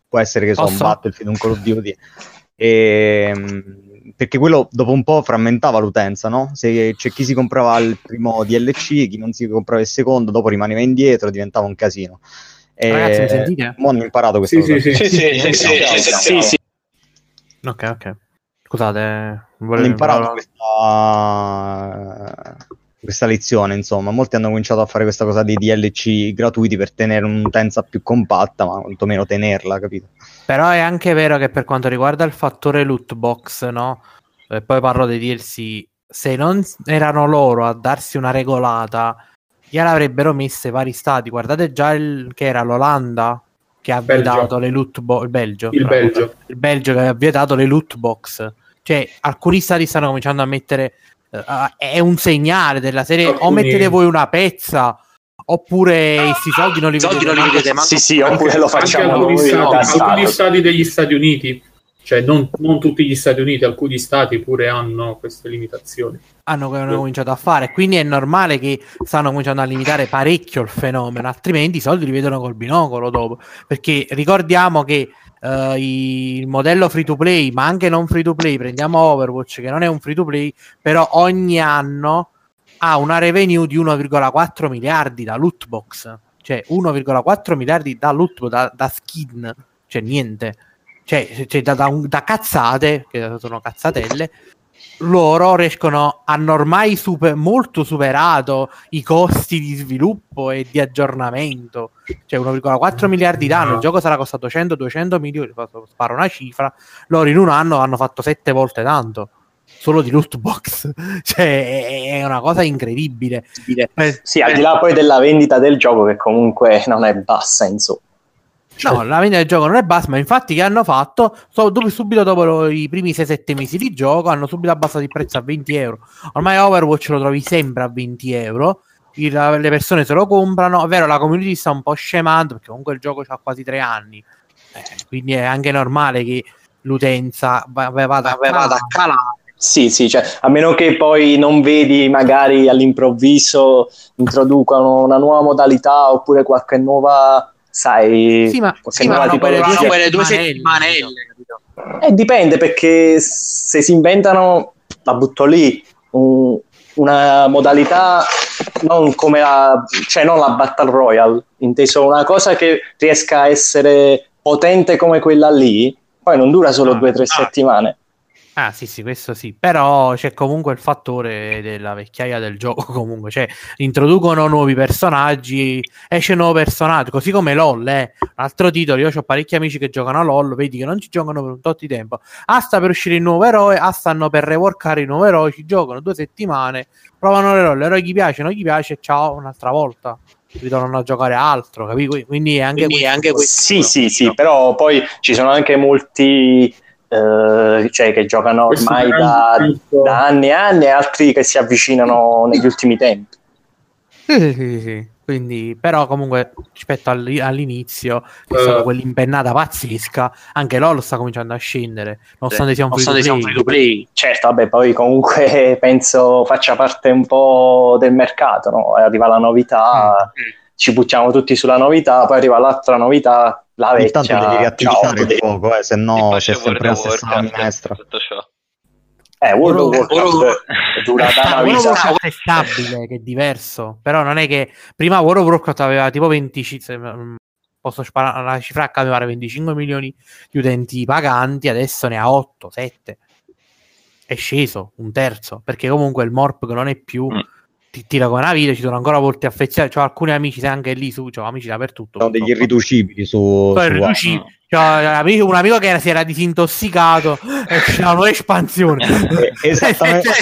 può essere che so, un? Battlefield, un Call of Duty. E, mh, perché quello dopo un po' frammentava l'utenza, no? Se c'è chi si comprava il primo DLC, chi non si comprava il secondo, dopo rimaneva indietro, diventava un casino. E Ragazzi, mi sentite? mo hanno imparato questa Sì, cosa. sì, sì. Sì. Ok, ok. Scusate, hanno volevo- imparato questa, questa lezione, insomma. Molti hanno cominciato a fare questa cosa dei DLC gratuiti per tenere un'utenza più compatta, ma quantomeno tenerla, capito? Però è anche vero che per quanto riguarda il fattore loot box, no? E poi parlo dei DLC, se non erano loro a darsi una regolata, gliel'avrebbero messe vari stati. Guardate già il, che era l'Olanda che ha Belgio. vietato le loot box, il Belgio, Il bravo. Belgio. il Belgio che ha vietato le loot box. Cioè, alcuni stati stanno cominciando a mettere. eh, è un segnale della serie. O Alcuni- mettete voi una pezza oppure questi soldi non li vedete, non li vedete Sì, sì, oppure lo anche facciamo alcuni noi stati, alcuni stati degli Stati Uniti, cioè non, non tutti gli Stati Uniti, alcuni stati pure hanno queste limitazioni. hanno, cominciato a fare. Quindi è normale che stanno cominciando a limitare parecchio il fenomeno, altrimenti i soldi li vedono col binocolo dopo. Perché ricordiamo che i- il modello free to play, ma anche non free to play, prendiamo Overwatch che non è un free to play, però ogni anno ha una revenue di 1,4 miliardi da loot box, cioè 1,4 miliardi da loot da, da skin, cioè niente. Cioè, cioè, da, da un- da cazzate, che sono cazzatelle, loro riescono, hanno ormai super- molto superato i costi di sviluppo e di aggiornamento. Cioè 1,4 miliardi d'anno, il gioco sarà costato 100-200 milioni, faccio- sparo una cifra, loro in un anno hanno fatto sette volte tanto. Solo di loot box, cioè è una cosa incredibile. Eh, Sì, al di là poi della vendita del gioco che comunque non è bassa, insomma. No, la vendita del gioco non è bassa, ma infatti che hanno fatto? So- dopo- subito dopo i primi 6-7 mesi di gioco hanno subito abbassato il prezzo a 20 euro. Ormai Overwatch lo trovi sempre a 20 euro. Il- le persone se lo comprano. È vero, la community sta un po' scemando perché comunque il gioco ha quasi 3 anni. Eh, quindi è anche normale che l'utenza va- va- vada, vada a calare. Sì, sì, cioè, a meno che poi non vedi magari all'improvviso introducono una nuova modalità oppure qualche nuova, sai, Sì, ma, sì, ma nuova hanno quelle due settimanelle? Eh, dipende perché se si inventano, la butto lì, un- una modalità non come la, cioè non la Battle Royale, inteso una cosa che riesca a essere potente come quella lì, poi non dura solo Ah, due o tre ah. settimane. Ah, sì, sì, questo sì. Però c'è comunque il fattore della vecchiaia del gioco. Comunque, cioè, introducono nuovi personaggi, esce un nuovo personaggio, così come LOL, eh. Un altro titolo. Io ho parecchi amici che giocano a LOL, vedi che non ci giocano per un tot di tempo. Ah, sta per uscire il nuovo eroe, ah, stanno per reworkare il nuovo eroe, ci giocano due settimane, provano l'eroe, l'eroe gli piace, non gli piace, ciao, un'altra volta. Ritornano a giocare altro, capi? Quindi è anche, Quindi è questo. anche questo. Sì, sì, sì, però poi ci sono anche molti eh, cioè, che giocano ormai da, da anni e anni e altri che si avvicinano negli ultimi tempi. Sì, sì, sì, sì. Quindi, però, comunque, rispetto all- all'inizio, che è Eh. stata quell'impennata pazzesca, anche LOL sta cominciando a scendere, nonostante sia un free Nonostante sia to un play. Certo, vabbè, poi comunque penso faccia parte un po' del mercato, no? Arriva la novità, ci buttiamo tutti sulla novità, poi arriva l'altra novità, la vecchia. devi riattivare ciao. il fuoco, eh, se no c'è sempre la World stessa Warcraft, minestra. tutto ciò. Eh, World of World Warcraft dura da una World of vita. Warcraft è stabile, che è diverso. Però non è che prima World of Warcraft aveva tipo 25. mm, Posso sparare la cifra mi pare 25 milioni di utenti paganti, adesso ne ha 8, 7. È sceso un terzo perché comunque il Morp che non è più Mm. Ti tira come una vita. Ci sono ancora molti affezionati. C'ho alcuni amici, sai anche lì su, c'ho amici dappertutto. Sono degli irriducibili su, riduci- Mm. c'ho un amico- che era- si era disintossicato e c'era una nuova espansione. Eh, esattamente.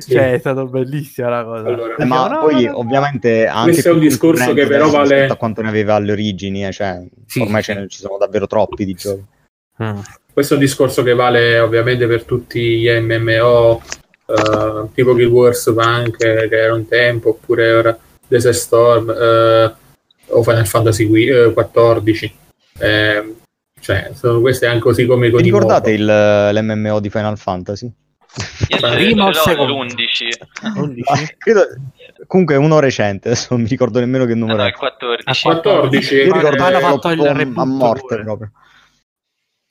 Sì. Cioè, è stato bellissima la cosa. Allora, Eh, ma No, no, poi no. ovviamente anche Questo è un discorso che però vale- a quanto ne aveva alle origini, eh, cioè, Sì, ormai sì. ce ne ci sono davvero troppi di giochi. Mm. Questo è un discorso che vale ovviamente per tutti gli MMO, eh, tipo Guild Wars Punk, che che era un tempo, oppure ora Desert Storm eh, o Final Fantasy qui- eh, 14. Eh, cioè, sono queste anche così come Vi ricordate il- l'MMO di Final Fantasy? Io ce Prima o secondo? l'11. 11? Ah, credo, comunque è uno recente, adesso non mi ricordo nemmeno che No, numero no, è. il 14. Ah, 14. Io ricordo hanno fatto il reboot a morte pure. proprio.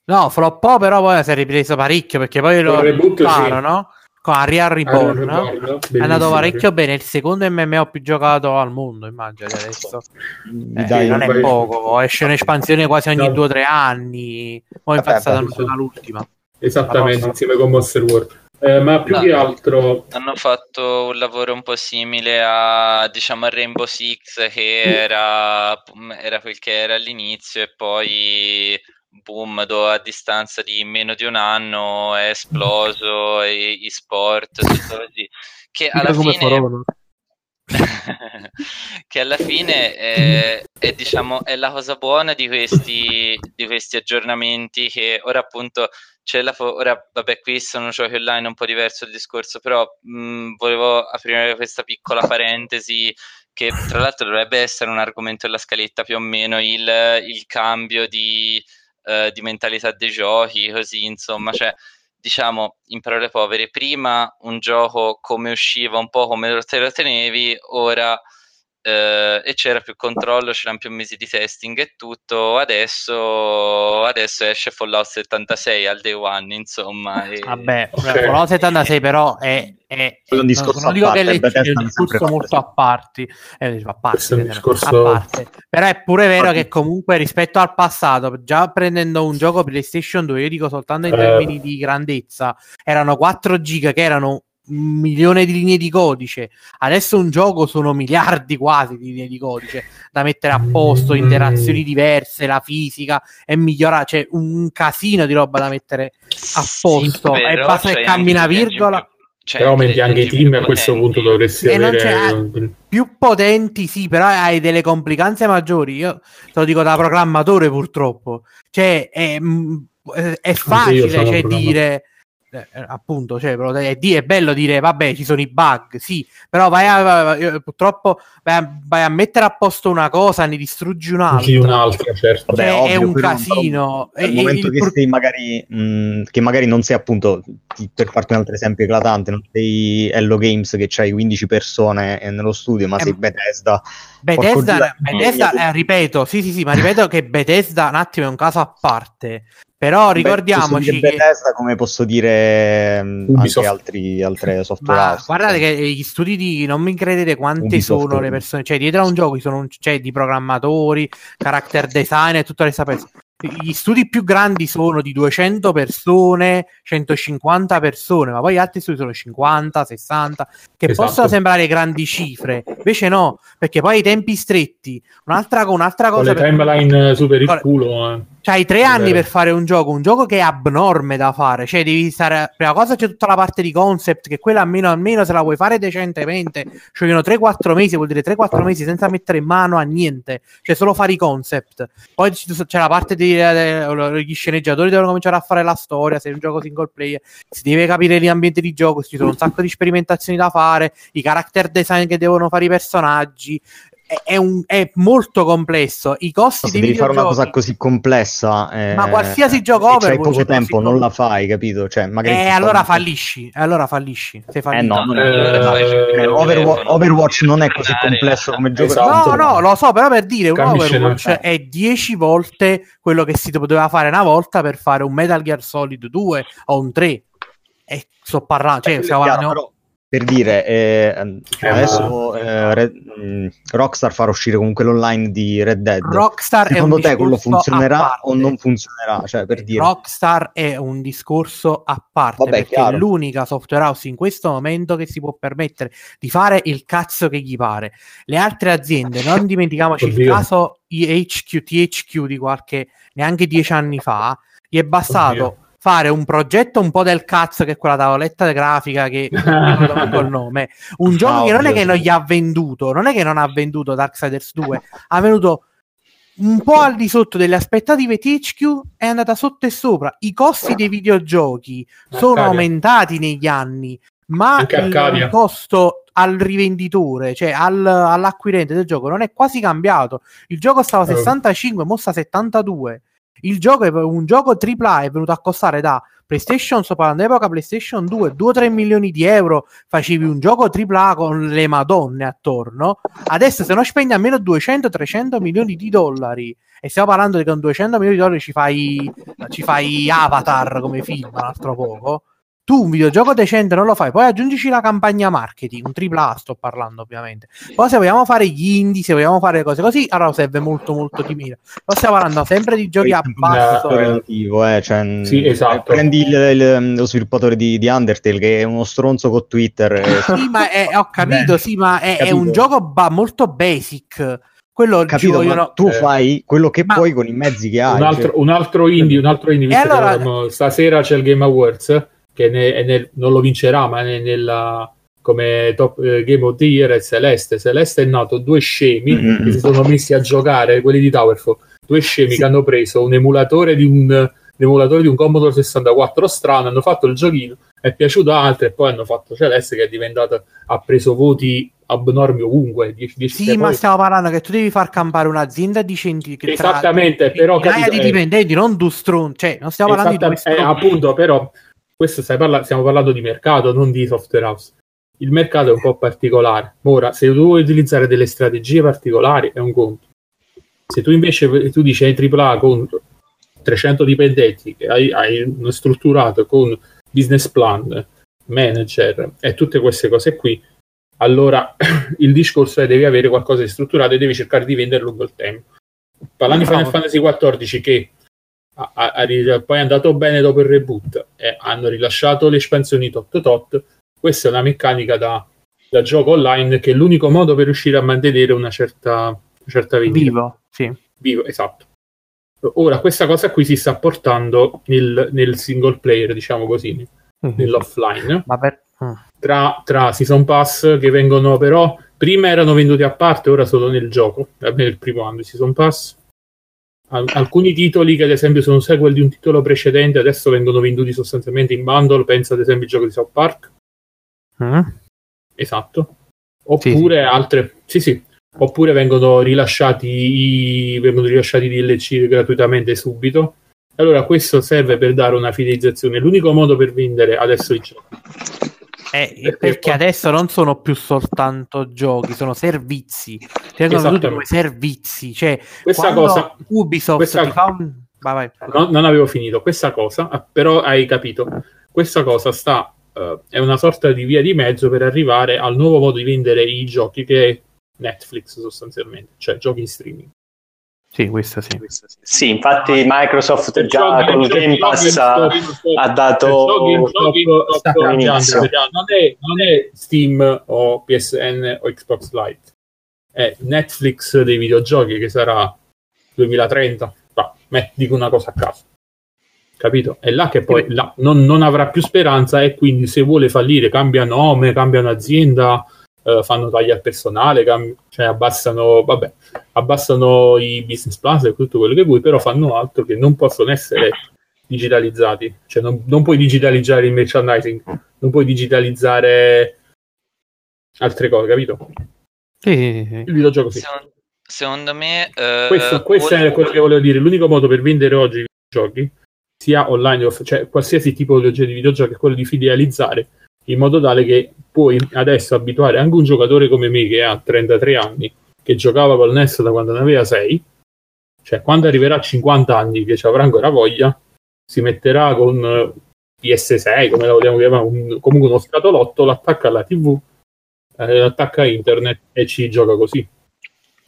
No, floppò, però poi si è ripreso parecchio perché poi lo reboot, sì. buttarono con Unreal Reborn. Reborn, È andato parecchio bene. Il secondo MMO più giocato al mondo, immagino adesso. Eh, dai non è poco. Esce un'espansione quasi ogni No. due o tre anni. Poi infatti è stata l'ultima. Esattamente, insieme con Monster World. Eh, ma più No. che altro Hanno fatto un lavoro un po' simile a, diciamo, a Rainbow Six, che era, era quel che era all'inizio, e poi boom, do- a distanza di meno di un anno è esploso, e, e sport, tutto così. Che alla come fine che alla fine è, è, diciamo, è la cosa buona di questi, di questi aggiornamenti che ora appunto c'è la fo- ora vabbè qui sono giochi online un po' diverso il discorso però mh, volevo aprire questa piccola parentesi che tra l'altro dovrebbe essere un argomento della scaletta più o meno il, il cambio di, uh, di mentalità dei giochi così insomma cioè diciamo in parole povere prima un gioco come usciva un po' come te lo tenevi ora eh, e c'era più controllo, c'erano più mesi di testing e tutto. Adesso, adesso esce Fallout 76 al day one, insomma. E... Vabbè, okay. Fallout 76 però è, è un discorso non, non dico parte, che è un discorso molto a parte, eh, a parte, un discorso... a parte. però è pure vero che comunque rispetto al passato, già prendendo un gioco PlayStation 2, io dico soltanto in termini eh... di grandezza, erano 4 giga che erano un milione di linee di codice. Adesso un gioco sono miliardi quasi di linee di codice da mettere a posto, interazioni diverse, la fisica è migliorata, c'è un casino di roba da mettere a posto. Sì, e basta che cambi una virgola. Cioè, però aumenti anche i team a questo punto dovresti e avere più potenti sì però hai delle complicanze maggiori io te lo dico da programmatore purtroppo cioè è, è facile cioè, dire eh, eh, appunto, cioè, è, è, bello dire vabbè ci sono i bug, sì, però vai a, purtroppo vai a, vai a, mettere a posto una cosa, ne distruggi un'altra. Sì, un'altra, certo. Cioè, Beh, è un casino. Nel momento il, che, sei magari, mh, che magari non sei appunto, per farti un altro esempio eclatante, non sei Hello Games che c'hai 15 persone nello studio, ma eh, sei Bethesda. Bethesda, Bethesda eh, ripeto, sì, sì, sì, ma ripeto che Bethesda un attimo è un caso a parte però ricordiamoci Beh, che Bethesda, come posso dire mm, Ubisoft. anche altri, altre software house. Guardate che gli studi di non mi credete quante Ubisoft sono le persone, cioè dietro a un gioco ci sono un, cioè, di programmatori, character design e tutta questa persone gli studi più grandi sono di 200 persone, 150 persone, ma poi gli altri studi sono 50, 60, che esatto. possono sembrare grandi cifre, invece no, perché poi i tempi stretti, un'altra, un'altra cosa... Con le timeline super il culo, eh. C'hai tre anni per fare un gioco, un gioco che è abnorme da fare. Cioè, devi stare. Prima cosa c'è tutta la parte di concept, che quella almeno, almeno se la vuoi fare decentemente, ci vogliono 3-4 mesi, vuol dire 3-4 mesi senza mettere in mano a niente, cioè solo fare i concept. Poi c'è la parte di eh, gli sceneggiatori devono cominciare a fare la storia. Se è un gioco single player, si deve capire l'ambiente di gioco. Ci sono un sacco di sperimentazioni da fare, i character design che devono fare i personaggi è, un, è, molto complesso. I costi no, se devi fare una cosa così complessa, eh, ma qualsiasi gioco over, c'hai poco tempo, non la fai, capito? Cioè, magari eh, allora fallisci. Allora fallisci. Se eh, no, non è, eh, Overwatch, Overwatch, non è così complesso come gioco. Esatto. No, no, lo so, però per dire un Overwatch è 10 volte quello che si doveva fare una volta per fare un Metal Gear Solid 2 o un 3. E sto parlando, cioè, stiamo parlando per dire, eh, eh, adesso eh, Red, mh, mm, Rockstar farà uscire comunque l'online di Red Dead. Rockstar Secondo te quello funzionerà o non funzionerà? Cioè, per dire. Rockstar è un discorso a parte Vabbè, perché chiaro. è l'unica software house in questo momento che si può permettere di fare il cazzo che gli pare. Le altre aziende, non dimentichiamoci Oddio. il caso IHQ, THQ di qualche neanche dieci anni fa, gli è bastato. Oddio fare un progetto un po' del cazzo che è quella tavoletta grafica che non il nome un gioco no, che non è che non gli ha venduto non è che non ha venduto Darksiders 2 ha venuto un po' al di sotto delle aspettative THQ è andata sotto e sopra i costi dei videogiochi sono Arcadia. aumentati negli anni ma il costo al rivenditore, cioè al, all'acquirente del gioco, non è quasi cambiato. Il gioco stava a 65, mo sta a 72. Il gioco è un gioco AAA, è venuto a costare da PlayStation, sto parlando d'epoca PlayStation 2, 2-3 milioni di euro, facevi un gioco AAA con le madonne attorno. Adesso se non spendi almeno 200-300 milioni di dollari, e stiamo parlando di che con 200 milioni di dollari ci fai, ci fai Avatar come film un altro poco, tu un videogioco decente non lo fai, poi aggiungici la campagna marketing, un tripla A sto parlando ovviamente. Poi se vogliamo fare gli indie, se vogliamo fare cose così, allora serve molto molto di mira. Poi stiamo parlando sempre di giochi a basso. relativo, eh, cioè, sì, esatto. Prendi il, il, lo sviluppatore di, di, Undertale che è uno stronzo con Twitter. E... sì, ma è, ho capito, Beh, sì, ma è, è un gioco ba- molto basic quello capito, vogliono... tu eh, fai quello che ma... puoi con i mezzi che hai. Un altro, cioè... un altro indie, un altro indie visto allora... stasera c'è il Game Awards che ne, nel, non lo vincerà, ma è nella, come top eh, game of the year è Celeste. Celeste è nato due scemi mm-hmm. che si sono messi a giocare, quelli di Towerfall, due scemi sì. che hanno preso un emulatore di un l'emulatore di un Commodore 64 strano, hanno fatto il giochino, è piaciuto a altri e poi hanno fatto Celeste che è diventata, ha preso voti abnormi ovunque. 10, 10 Sì, ma stiamo parlando che tu devi far campare un'azienda di scientifici. Esattamente, però migliaia capito, di eh, dipendenti, non due stron, cioè non stiamo parlando di due eh, appunto, però, questo parla- stiamo parlando di mercato, non di software house. Il mercato è un po' particolare. Ora, se tu vuoi utilizzare delle strategie particolari, è un conto. Se tu invece tu dici hai AAA con 300 dipendenti, hai, hai uno strutturato con business plan, manager e tutte queste cose qui, allora il discorso è devi avere qualcosa di strutturato e devi cercare di venderlo lungo il tempo. Parlando di Final Bravo. Fantasy XIV che ha- ha- poi è andato bene dopo il reboot e hanno rilasciato le espansioni tot tot, questa è una meccanica da, da gioco online che è l'unico modo per riuscire a mantenere una certa, una certa vendita. Vivo, sì. Vivo, esatto. Ora, questa cosa qui si sta portando nel, nel single player, diciamo così, nell'offline Ma per... mm. tra, tra season pass che vengono però prima erano venduti a parte ora solo nel gioco nel primo anno di season pass Al- alcuni titoli che ad esempio sono sequel di un titolo precedente adesso vengono venduti sostanzialmente in bundle. Penso ad esempio al gioco di South Park. Mm. esatto. Oppure altre sì sì. Oppure vengono rilasciati i, vengono rilasciati DLC gratuitamente subito. Allora questo serve per dare una fidelizzazione. L'unico modo per vendere adesso i giochi Eh, Perché qua- adesso non sono più soltanto giochi, sono servizi. Vengono venduti come servizi. Cioè, questa cosa Ubisoft questa- ti fa un... Vai, vai. No- non avevo finito questa cosa, ah, però hai capito. Questa cosa sta, eh, è una sorta di via di mezzo per arrivare al nuovo modo di vendere i giochi che è Netflix sostanzialmente, cioè giochi in streaming. Sì, questo sì. Sì, infatti Microsoft già con giochi- Game Pass ha, dato all'inizio. non, è, non è Steam o PSN o Xbox Lite, è Netflix dei videogiochi che sarà 2030. Ma me- dico una cosa a caso. Capito? È là che poi là non, non avrà più speranza e quindi se vuole fallire cambia nome, cambiano azienda, eh, fanno tagli al personale, cam- cioè abbassano, vabbè, abbassano i business plan e tutto quello che vuoi, però fanno altro che non possono essere digitalizzati. Cioè non, non puoi digitalizzare il merchandising, non puoi digitalizzare altre cose, capito? Sì, sì, sì. Il videogioco sì. Secondo, secondo me... eh, Questo, questo è quello che volevo dire. L'unico modo per vendere oggi i videogiochi, sia online, cioè qualsiasi tipologia di videogiochi, è quello di fidelizzare in modo tale che puoi adesso abituare anche un giocatore come me che ha 33 anni, che giocava col NES da quando ne aveva 6, cioè quando arriverà a 50 anni, che ci avrà ancora voglia, si metterà con eh, PS6, come la vogliamo chiamare, un- comunque uno scatolotto, l'attacca alla TV, eh, l'attacca a internet e ci gioca così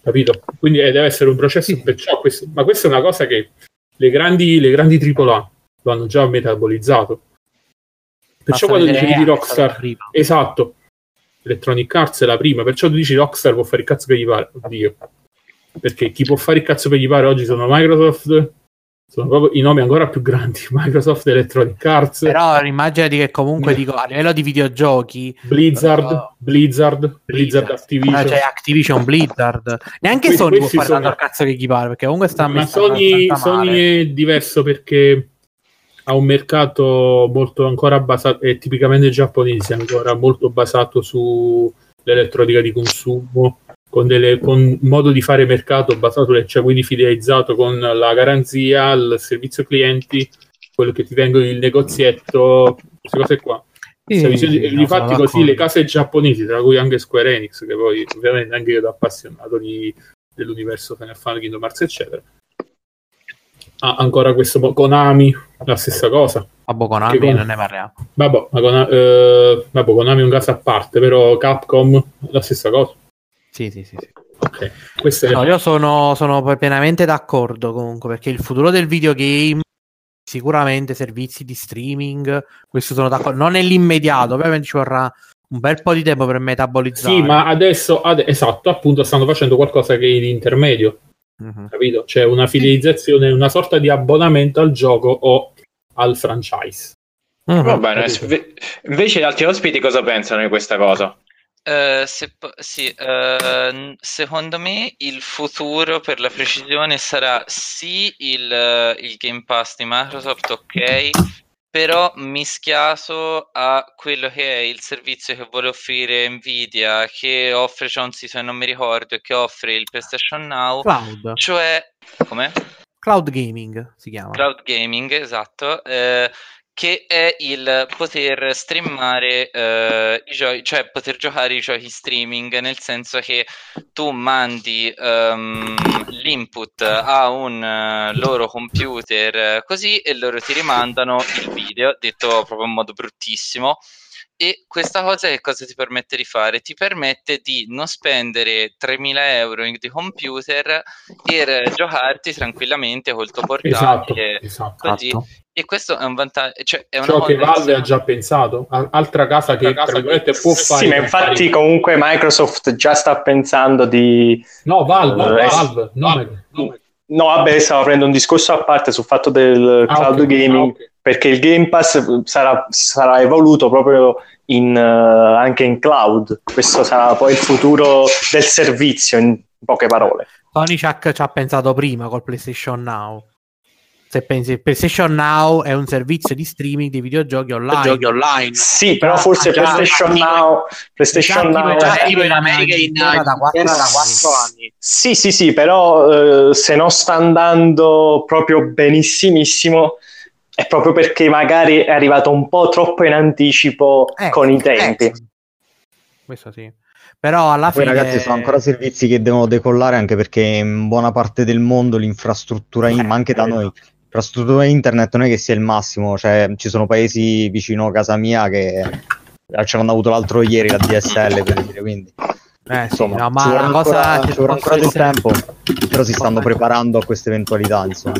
capito? Quindi eh, deve essere un processo, perciò questo, ma questa è una cosa che le grandi, le grandi AAA lo hanno già metabolizzato. Perciò quando dicevi di Rockstar, esatto, Electronic Arts è la prima, perciò tu dici Rockstar può fare il cazzo che gli pare, oddio. Perché chi può fare il cazzo che gli pare oggi sono Microsoft, sono proprio i nomi ancora più grandi, Microsoft, Electronic Arts, Però immaginati che comunque dico a livello di videogiochi Blizzard, però- Blizzard, Blizzard Blizzard. Activision. Cioè Activision Blizzard neanche Questi- Sony può fare sono- tanto al cazzo che gli pare perché comunque sta ma Sony, Sony è diverso perché ha un mercato molto ancora basato, è tipicamente giapponese, ancora molto basato sull'elettronica di consumo, con, delle, con un modo di fare mercato basato, cioè quindi fidelizzato con la garanzia, il servizio clienti, quello che ti vengono il negozietto, queste cose qua. Sì, sì, no, sono così le case giapponesi, tra cui anche Square Enix, che poi ovviamente anche io da appassionato di- dell'universo Final Fantasy, Kingdom Hearts, eccetera. Ha ancora questo Konami, la stessa cosa. Vabbè, Konami con- non ne parliamo Vabbè, ma Kona- eh, vabbè, Konami è un caso a parte, però Capcom la stessa cosa. sì sì sì, sì. Ok, questo è No, io sono, sono pienamente d'accordo comunque perché il futuro del videogame sicuramente servizi di streaming questo sono d'accordo non è l'immediato ovviamente ci vorrà un bel po' di tempo per metabolizzare Sì, ma adesso, ade- esatto, appunto, stanno facendo qualcosa che è in intermedio. Mhm. capito? C'è una fidelizzazione, una sorta di abbonamento al gioco o al franchise. Mhm. Va bene, capito. sve- invece gli altri ospiti cosa pensano di questa cosa? Eh, se po- sì, eh, secondo me il futuro per la precisione sarà sì il, il Game Pass di Microsoft, ok, però mischiato a quello che è il servizio che vuole offrire Nvidia, che offre, c'è un sito che non mi ricordo, e che offre il PlayStation Now, Cloud. cioè... Come? Cloud Gaming si chiama. Cloud gaming, esatto, eh, che è il poter streamare eh, i giochi, cioè poter giocare i giochi streaming, nel senso che tu mandi ehm, l'input a un eh, loro computer eh, così e loro ti rimandano il video, detto proprio in modo bruttissimo. E questa cosa che cosa ti permette di fare? Ti permette di non spendere 3.000 euro in- di computer per giocarti tranquillamente col tuo Esatto, portatile. esatto. Così. E questo è un vantaggio, cioè è una Ciò che Valve ha già pensato, Al- altra casa che tra virgolette può fare. Sì, ma infatti comunque Microsoft già sta pensando di... No, Valve, Eh, Valve, no, no. No, vabbè, stavo prendendo un discorso a parte sul fatto del Ah, cloud ok, gaming, ah, ok. Perché il Game Pass sarà, sarà evoluto proprio in, eh, anche in cloud. Questo sarà poi il futuro del servizio, in poche parole. Tony ci ha, ci ha pensato prima col PlayStation Now. Se pensi, il PlayStation Now è un servizio di streaming di videogiochi online. Giochi online. Sì, però Ah, forse già, PlayStation già, Now, PlayStation già, Now già, è- Tipo in America in, Inghilterra da quattro Inghilterra da anni. quattro anni. Sì, sì, sì, però eh, se non sta andando proprio benissimissimo è proprio perché magari è arrivato un po' troppo in anticipo Ecco, con i tempi. ecco. Questo sì. Però alla Poi fine ragazzi sono ancora servizi che devono decollare anche perché in buona parte del mondo l'infrastruttura, in- ma anche da noi, l'infrastruttura internet non è che sia il massimo, cioè ci sono paesi vicino a casa mia che ce l'hanno avuto l'altro ieri la DSL per dire, quindi Eh, sì, insomma no, ci ma vorrà la cosa ancora, che ci vorrà ancora del tempo, però si stanno preparando a queste eventualità insomma.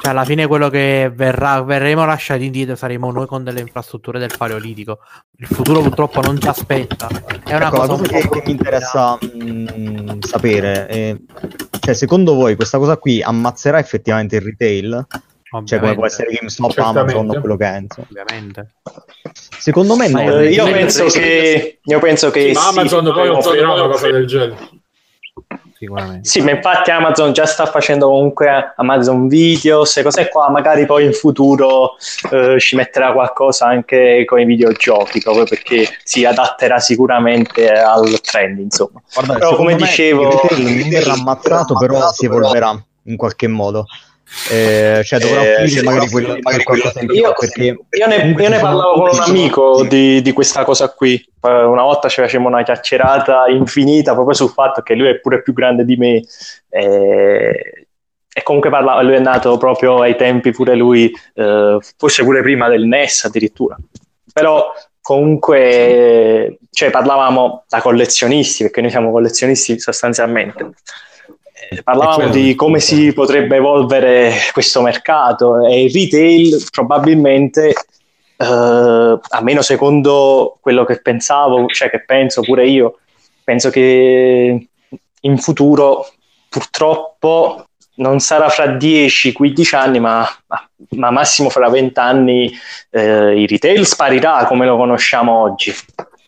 Cioè, alla fine quello che verrà, verremo lasciati indietro saremo noi con delle infrastrutture del paleolitico. Il futuro purtroppo non ci aspetta. È una Ecco, cosa un cosa po' che, che mi interessa mh, sapere è, cioè, secondo voi questa cosa qui ammazzerà effettivamente il retail? Cioè, come può essere GameStop, Certamente. Amazon o quello che è, insomma. Ovviamente. Secondo me no. Eh, io Sì, penso che io penso che Sì, sì, Amazon poi offrirà una cosa del genere. Sicuramente. Sì, ma infatti Amazon già sta facendo comunque Amazon Videos e cose qua, magari poi in futuro eh, ci metterà qualcosa anche con i videogiochi, proprio perché si adatterà sicuramente al trend, insomma. Guarda, Però, come me dicevo- il retail verrà ammazzato, però si evolverà in qualche modo. Eh, cioè dovrà Eh, offrire magari quello, in più, Io, perché io ne, io ne parlavo con un amico di, di questa cosa qui. Eh, Una volta ci facevamo una chiacchierata infinita proprio sul fatto che lui è pure più grande di me. eh, e comunque parlava, lui è nato proprio ai tempi pure lui, eh, forse pure prima del NES addirittura. Però comunque cioè, parlavamo da collezionisti, perché noi siamo collezionisti sostanzialmente. Eh, Parlavamo di come si potrebbe evolvere questo mercato e il retail probabilmente, eh, almeno secondo quello che pensavo, cioè che penso pure io, penso che in futuro purtroppo non sarà fra 10-15 anni, ma, ma- ma massimo fra 20 anni eh, il retail sparirà come lo conosciamo oggi.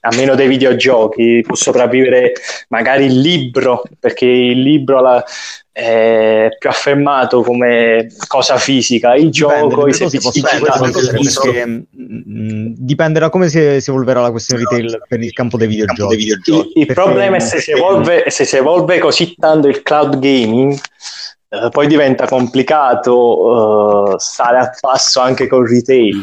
A meno dei videogiochi, può sopravvivere magari il libro, perché il libro la- è più affermato come cosa fisica, il gioco, i Dipende, servizi digitali. essere perché, mm, dipende da come si, si evolverà la questione retail per il campo dei videogiochi. Il, il Perché- problema è se si, evolve, se si evolve così tanto il cloud gaming, eh, poi diventa complicato eh, stare a passo anche col retail.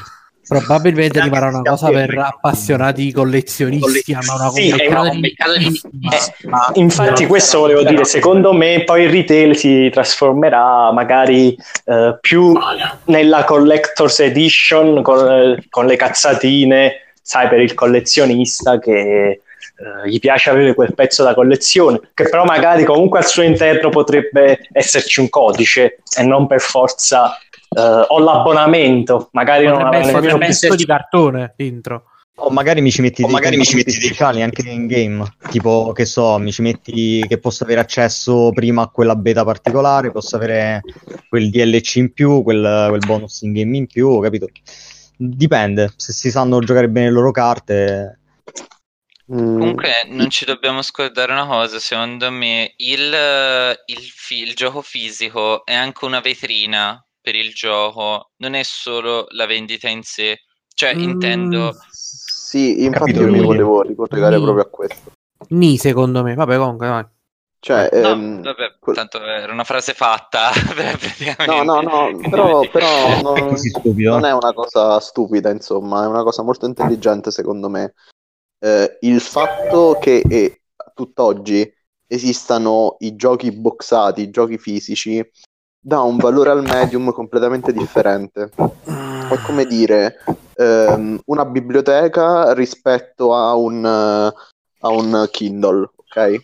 Probabilmente rimarrà se una cosa per appassionati collezionisti. Hanno una Sì, è commerciale un di mercato di nicchia. Eh, infatti, questo volevo dire. Secondo me, poi il retail si trasformerà magari eh, più nella collector's edition con, con le cazzatine, sai, per il collezionista che eh, gli piace avere quel pezzo da collezione, che però magari comunque al suo interno potrebbe esserci un codice e non per forza eh, o l'abbonamento, magari non Potrebbe essere un nemmeno pezzo di cartone dentro. O magari mi ci metti O dei magari mi ci metti dei- speciali anche in game, tipo che so, mi ci metti che posso avere accesso prima a quella beta particolare, posso avere quel DLC in più, quel, quel bonus in game in più, capito? Dipende, se si sanno giocare bene le loro carte. Mm, Comunque non ci dobbiamo scordare una cosa, secondo me il, il fi- il gioco fisico è anche una vetrina per il gioco, non è solo la vendita in sé. Cioè, Mm. intendo, sì, infatti Capito, io mi volevo ricollegare Ni. proprio a questo. Ni, secondo me. Vabbè, comunque, vai. Cioè, no, ehm, vabbè, quel- tanto era una frase fatta, no, no, no, però, però no- È così stupido. non è una cosa stupida, insomma, è una cosa molto intelligente secondo me. Eh, il fatto che eh, tutt'oggi esistano i giochi boxati, i giochi fisici, dà un valore al medium completamente differente. È come dire ehm, una biblioteca rispetto a un, eh, a un Kindle, ok?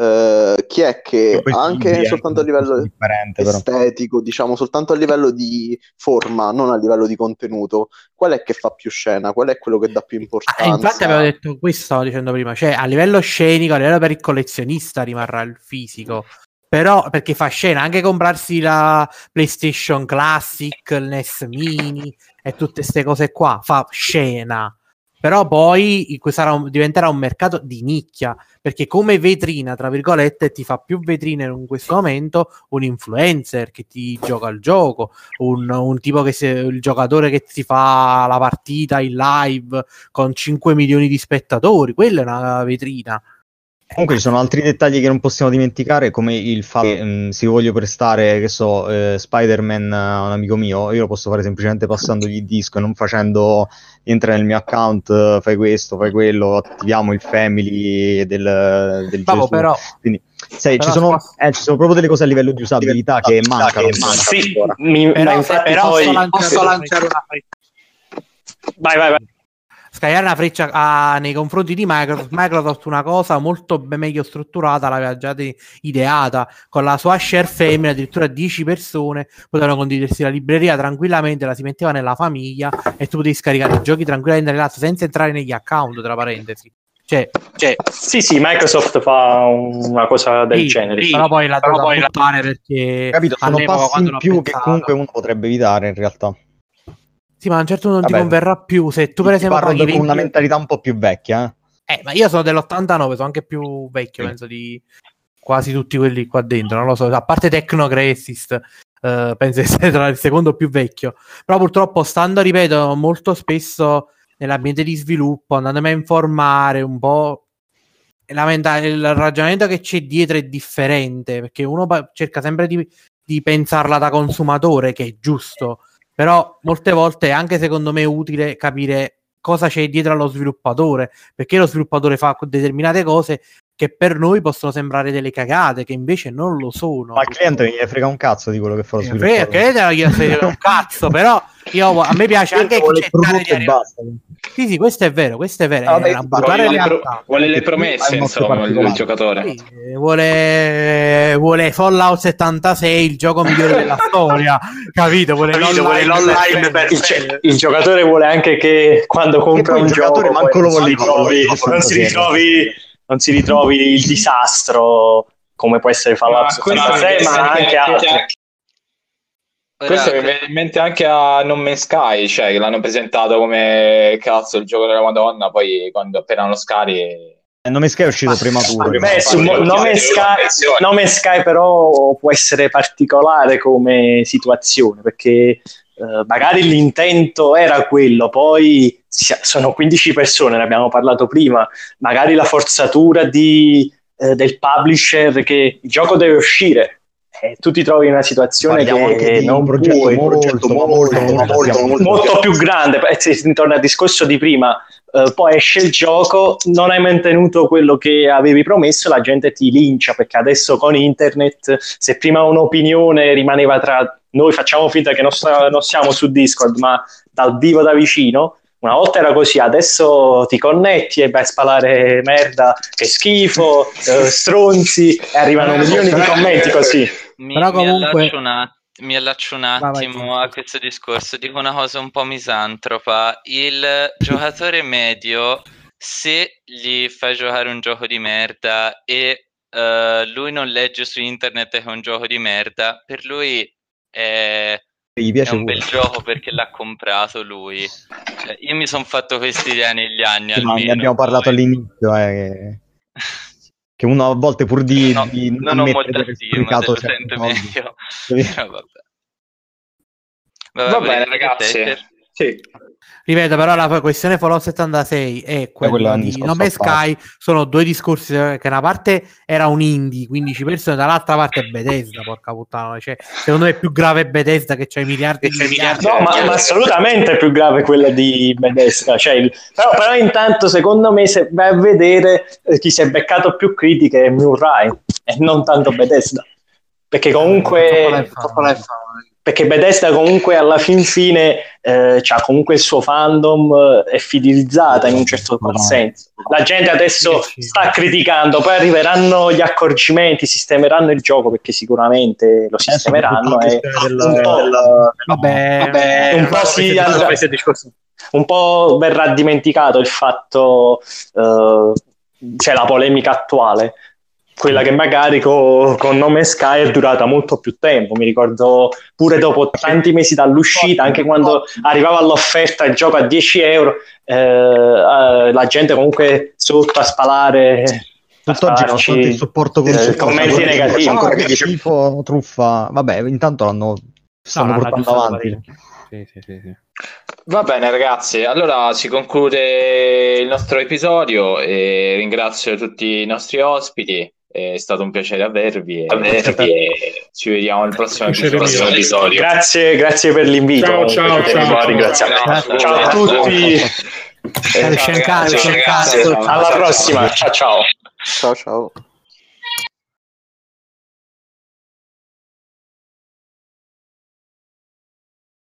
Eh, chi è che anche soltanto a livello differente, però. estetico, diciamo soltanto a livello di forma, non a livello di contenuto, qual è che fa più scena? Qual è quello che dà più Ah, importanza? infatti avevo detto questo, stavo dicendo prima, cioè a livello scenico, a livello per il collezionista rimarrà il fisico, però perché fa scena anche comprarsi la PlayStation Classic, il NES Mini e tutte queste cose qua, fa scena. Però poi un- diventerà un mercato di nicchia, perché come vetrina, tra virgolette, ti fa più vetrine in questo momento un influencer che ti gioca il gioco, un, un tipo che si, il giocatore che si fa la partita in live con 5 milioni di spettatori, quella è una vetrina. Comunque ci sono altri dettagli che non possiamo dimenticare, come il fatto che mh, se io voglio prestare, che so, eh, Spider-Man a un amico mio, io lo posso fare semplicemente passandogli il disco e non facendo entra nel mio account, eh, fai questo, fai quello, attiviamo il family del, del Bravo, Gesù. però Quindi, sai, Però ci, sono, eh, ci sono proprio delle cose a livello di usabilità che mancano. ancora. Sì, mi- però, ma infatti però poi... posso lanciare, Posso lanciare una freccia. Vai, vai, vai. Scagliare una freccia ah, nei confronti di Microsoft. Microsoft una cosa molto meglio strutturata, l'aveva già de- ideata con la sua share family, addirittura 10 persone potevano condividersi la libreria tranquillamente, la si metteva nella famiglia e tu potevi scaricare i giochi tranquillamente nell'altro senza entrare negli account, tra parentesi. Cioè, Cioè, sì, sì, Microsoft fa una cosa del sì, genere. sì, però poi la Però poi la- perché Capito? Sono all'epoca, passi in più che comunque uno potrebbe evitare in realtà. Sì, ma a un certo punto non ti Vabbè, converrà più se tu per Ti esempio parlo paghi con una 20 mentalità un po' più vecchia. eh. Eh, ma io sono dell'89, sono anche più vecchio, Sì. penso di quasi tutti quelli qua dentro, non lo so, a parte Tecnocresist, eh, penso di essere tra il secondo più vecchio, però purtroppo stando, ripeto, molto spesso nell'ambiente di sviluppo, andandomi a informare un po', la menta- il ragionamento che c'è dietro è differente, perché uno pa- cerca sempre di, di pensarla da consumatore, che è giusto, però molte volte è anche secondo me utile capire cosa c'è dietro allo sviluppatore, perché lo sviluppatore fa determinate cose che per noi possono sembrare delle cagate, che invece non lo sono. Ma il cliente non gli frega un cazzo di quello che fa lo sviluppatore. Che te io frega un cazzo, però io, a me piace anche cercare di arrivare. Sì, sì, questo è vero, questo è vero, Ah, vabbè, Vuole le, pro- vuole le promesse, insomma, il, giocatore. Sì, vuole, vuole Fallout 76, il gioco migliore della storia, capito? Vuole Capito, vuole l'online l'online per- per- il, cioè, il giocatore vuole anche che quando compra un il gioco giocatore manco lo non si vuole ritrovi- non si ritrovi non si ritrovi il disastro come può essere Fallout Ma questo 76 mi ma anche anche- altri Ora, Questo mi viene in mente anche a No Man's Sky, cioè che l'hanno presentato come cazzo il gioco della Madonna, poi quando appena lo scarichi Eh, Non mi sky è uscito prematuro. Beh, su Parlo di No Man's occhiali, Sky, Sky però può essere particolare come situazione perché eh, magari l'intento era quello, poi sono 15 persone, ne abbiamo parlato prima, magari la forzatura di, eh, del publisher che il gioco deve uscire e tu ti trovi in una situazione Parliamo che non un progetto puoi, molto, molto, molto, molto, molto più grande, eh, si ritorna al discorso di prima, eh, poi esce il gioco, non hai mantenuto quello che avevi promesso, la gente ti lincia perché adesso con internet, se prima un'opinione rimaneva tra noi, facciamo finta che non, sta- non siamo su Discord, ma dal vivo da vicino. Una volta era così, adesso ti connetti e vai a spalare merda, che schifo, eh, stronzi, e arrivano milioni di commenti così. Mi, Però mi comunque- allaccio un att- mi allaccio un vai, attimo sì. a questo discorso, dico una cosa un po' misantropa. Il giocatore medio, se gli fai giocare un gioco di merda e eh, lui non legge su internet che è un gioco di merda, per lui è, gli È piace un pure. bel gioco perché l'ha comprato lui. Cioè, io mi sono fatto questa idea negli anni. Sì, ma almeno, ne abbiamo parlato poi- all'inizio, eh, che, uno a volte pur di, No, di non ho ammettere molta stima, soldi. meglio. Sì. Però vabbè. Va Vabbè, bene, ragazzi. Sì. Ripeto, però la questione Fallout 76 e quello quella è un di Nome. Sky sono due discorsi eh, che una parte era un indie, 15 persone, dall'altra parte è Bethesda, porca puttana. Cioè, secondo me è più grave Bethesda che c'è miliardi di miliardi. No, ma, ma assolutamente è più grave quella di Bethesda. Cioè, il- però, però intanto, secondo me, se vai a vedere eh, chi si è beccato più critiche è Murray e non tanto Bethesda. Perché Troppo comunque, fan. Perché Bethesda comunque alla fin fine eh, ha comunque il suo fandom eh, è fidelizzata in un certo qual senso. La gente adesso sta criticando, poi arriveranno gli accorgimenti, sistemeranno il gioco perché sicuramente lo sistemeranno e un po', Vabbè, un po' si andrà- un po' verrà dimenticato il fatto, eh, c'è la polemica attuale, quella che magari co- con nome Sky è durata molto più tempo. Mi ricordo pure dopo tanti mesi dall'uscita, anche quando arrivava all'offerta il gioco a 10 euro, eh, eh, la gente comunque sotto a spalare. Tutt'oggi, spararci, nonostante il supporto eh, consumato, commenti negativi. ancora che schifo, truffa. Vabbè, intanto l'hanno stanno l'hanno portando avanti. sì, sì, sì. Va bene ragazzi, allora si conclude il nostro episodio e ringrazio tutti i nostri ospiti, è stato un piacere avervi, e ci vediamo al prossimo Piacere episodio. Grazie, grazie per l'invito. Ciao, ciao, ciao, ciao. Ciao a tutti. Eh, Scencare, ragazzi, ragazzi, Alla prossima. Ciao ciao. Ciao ciao.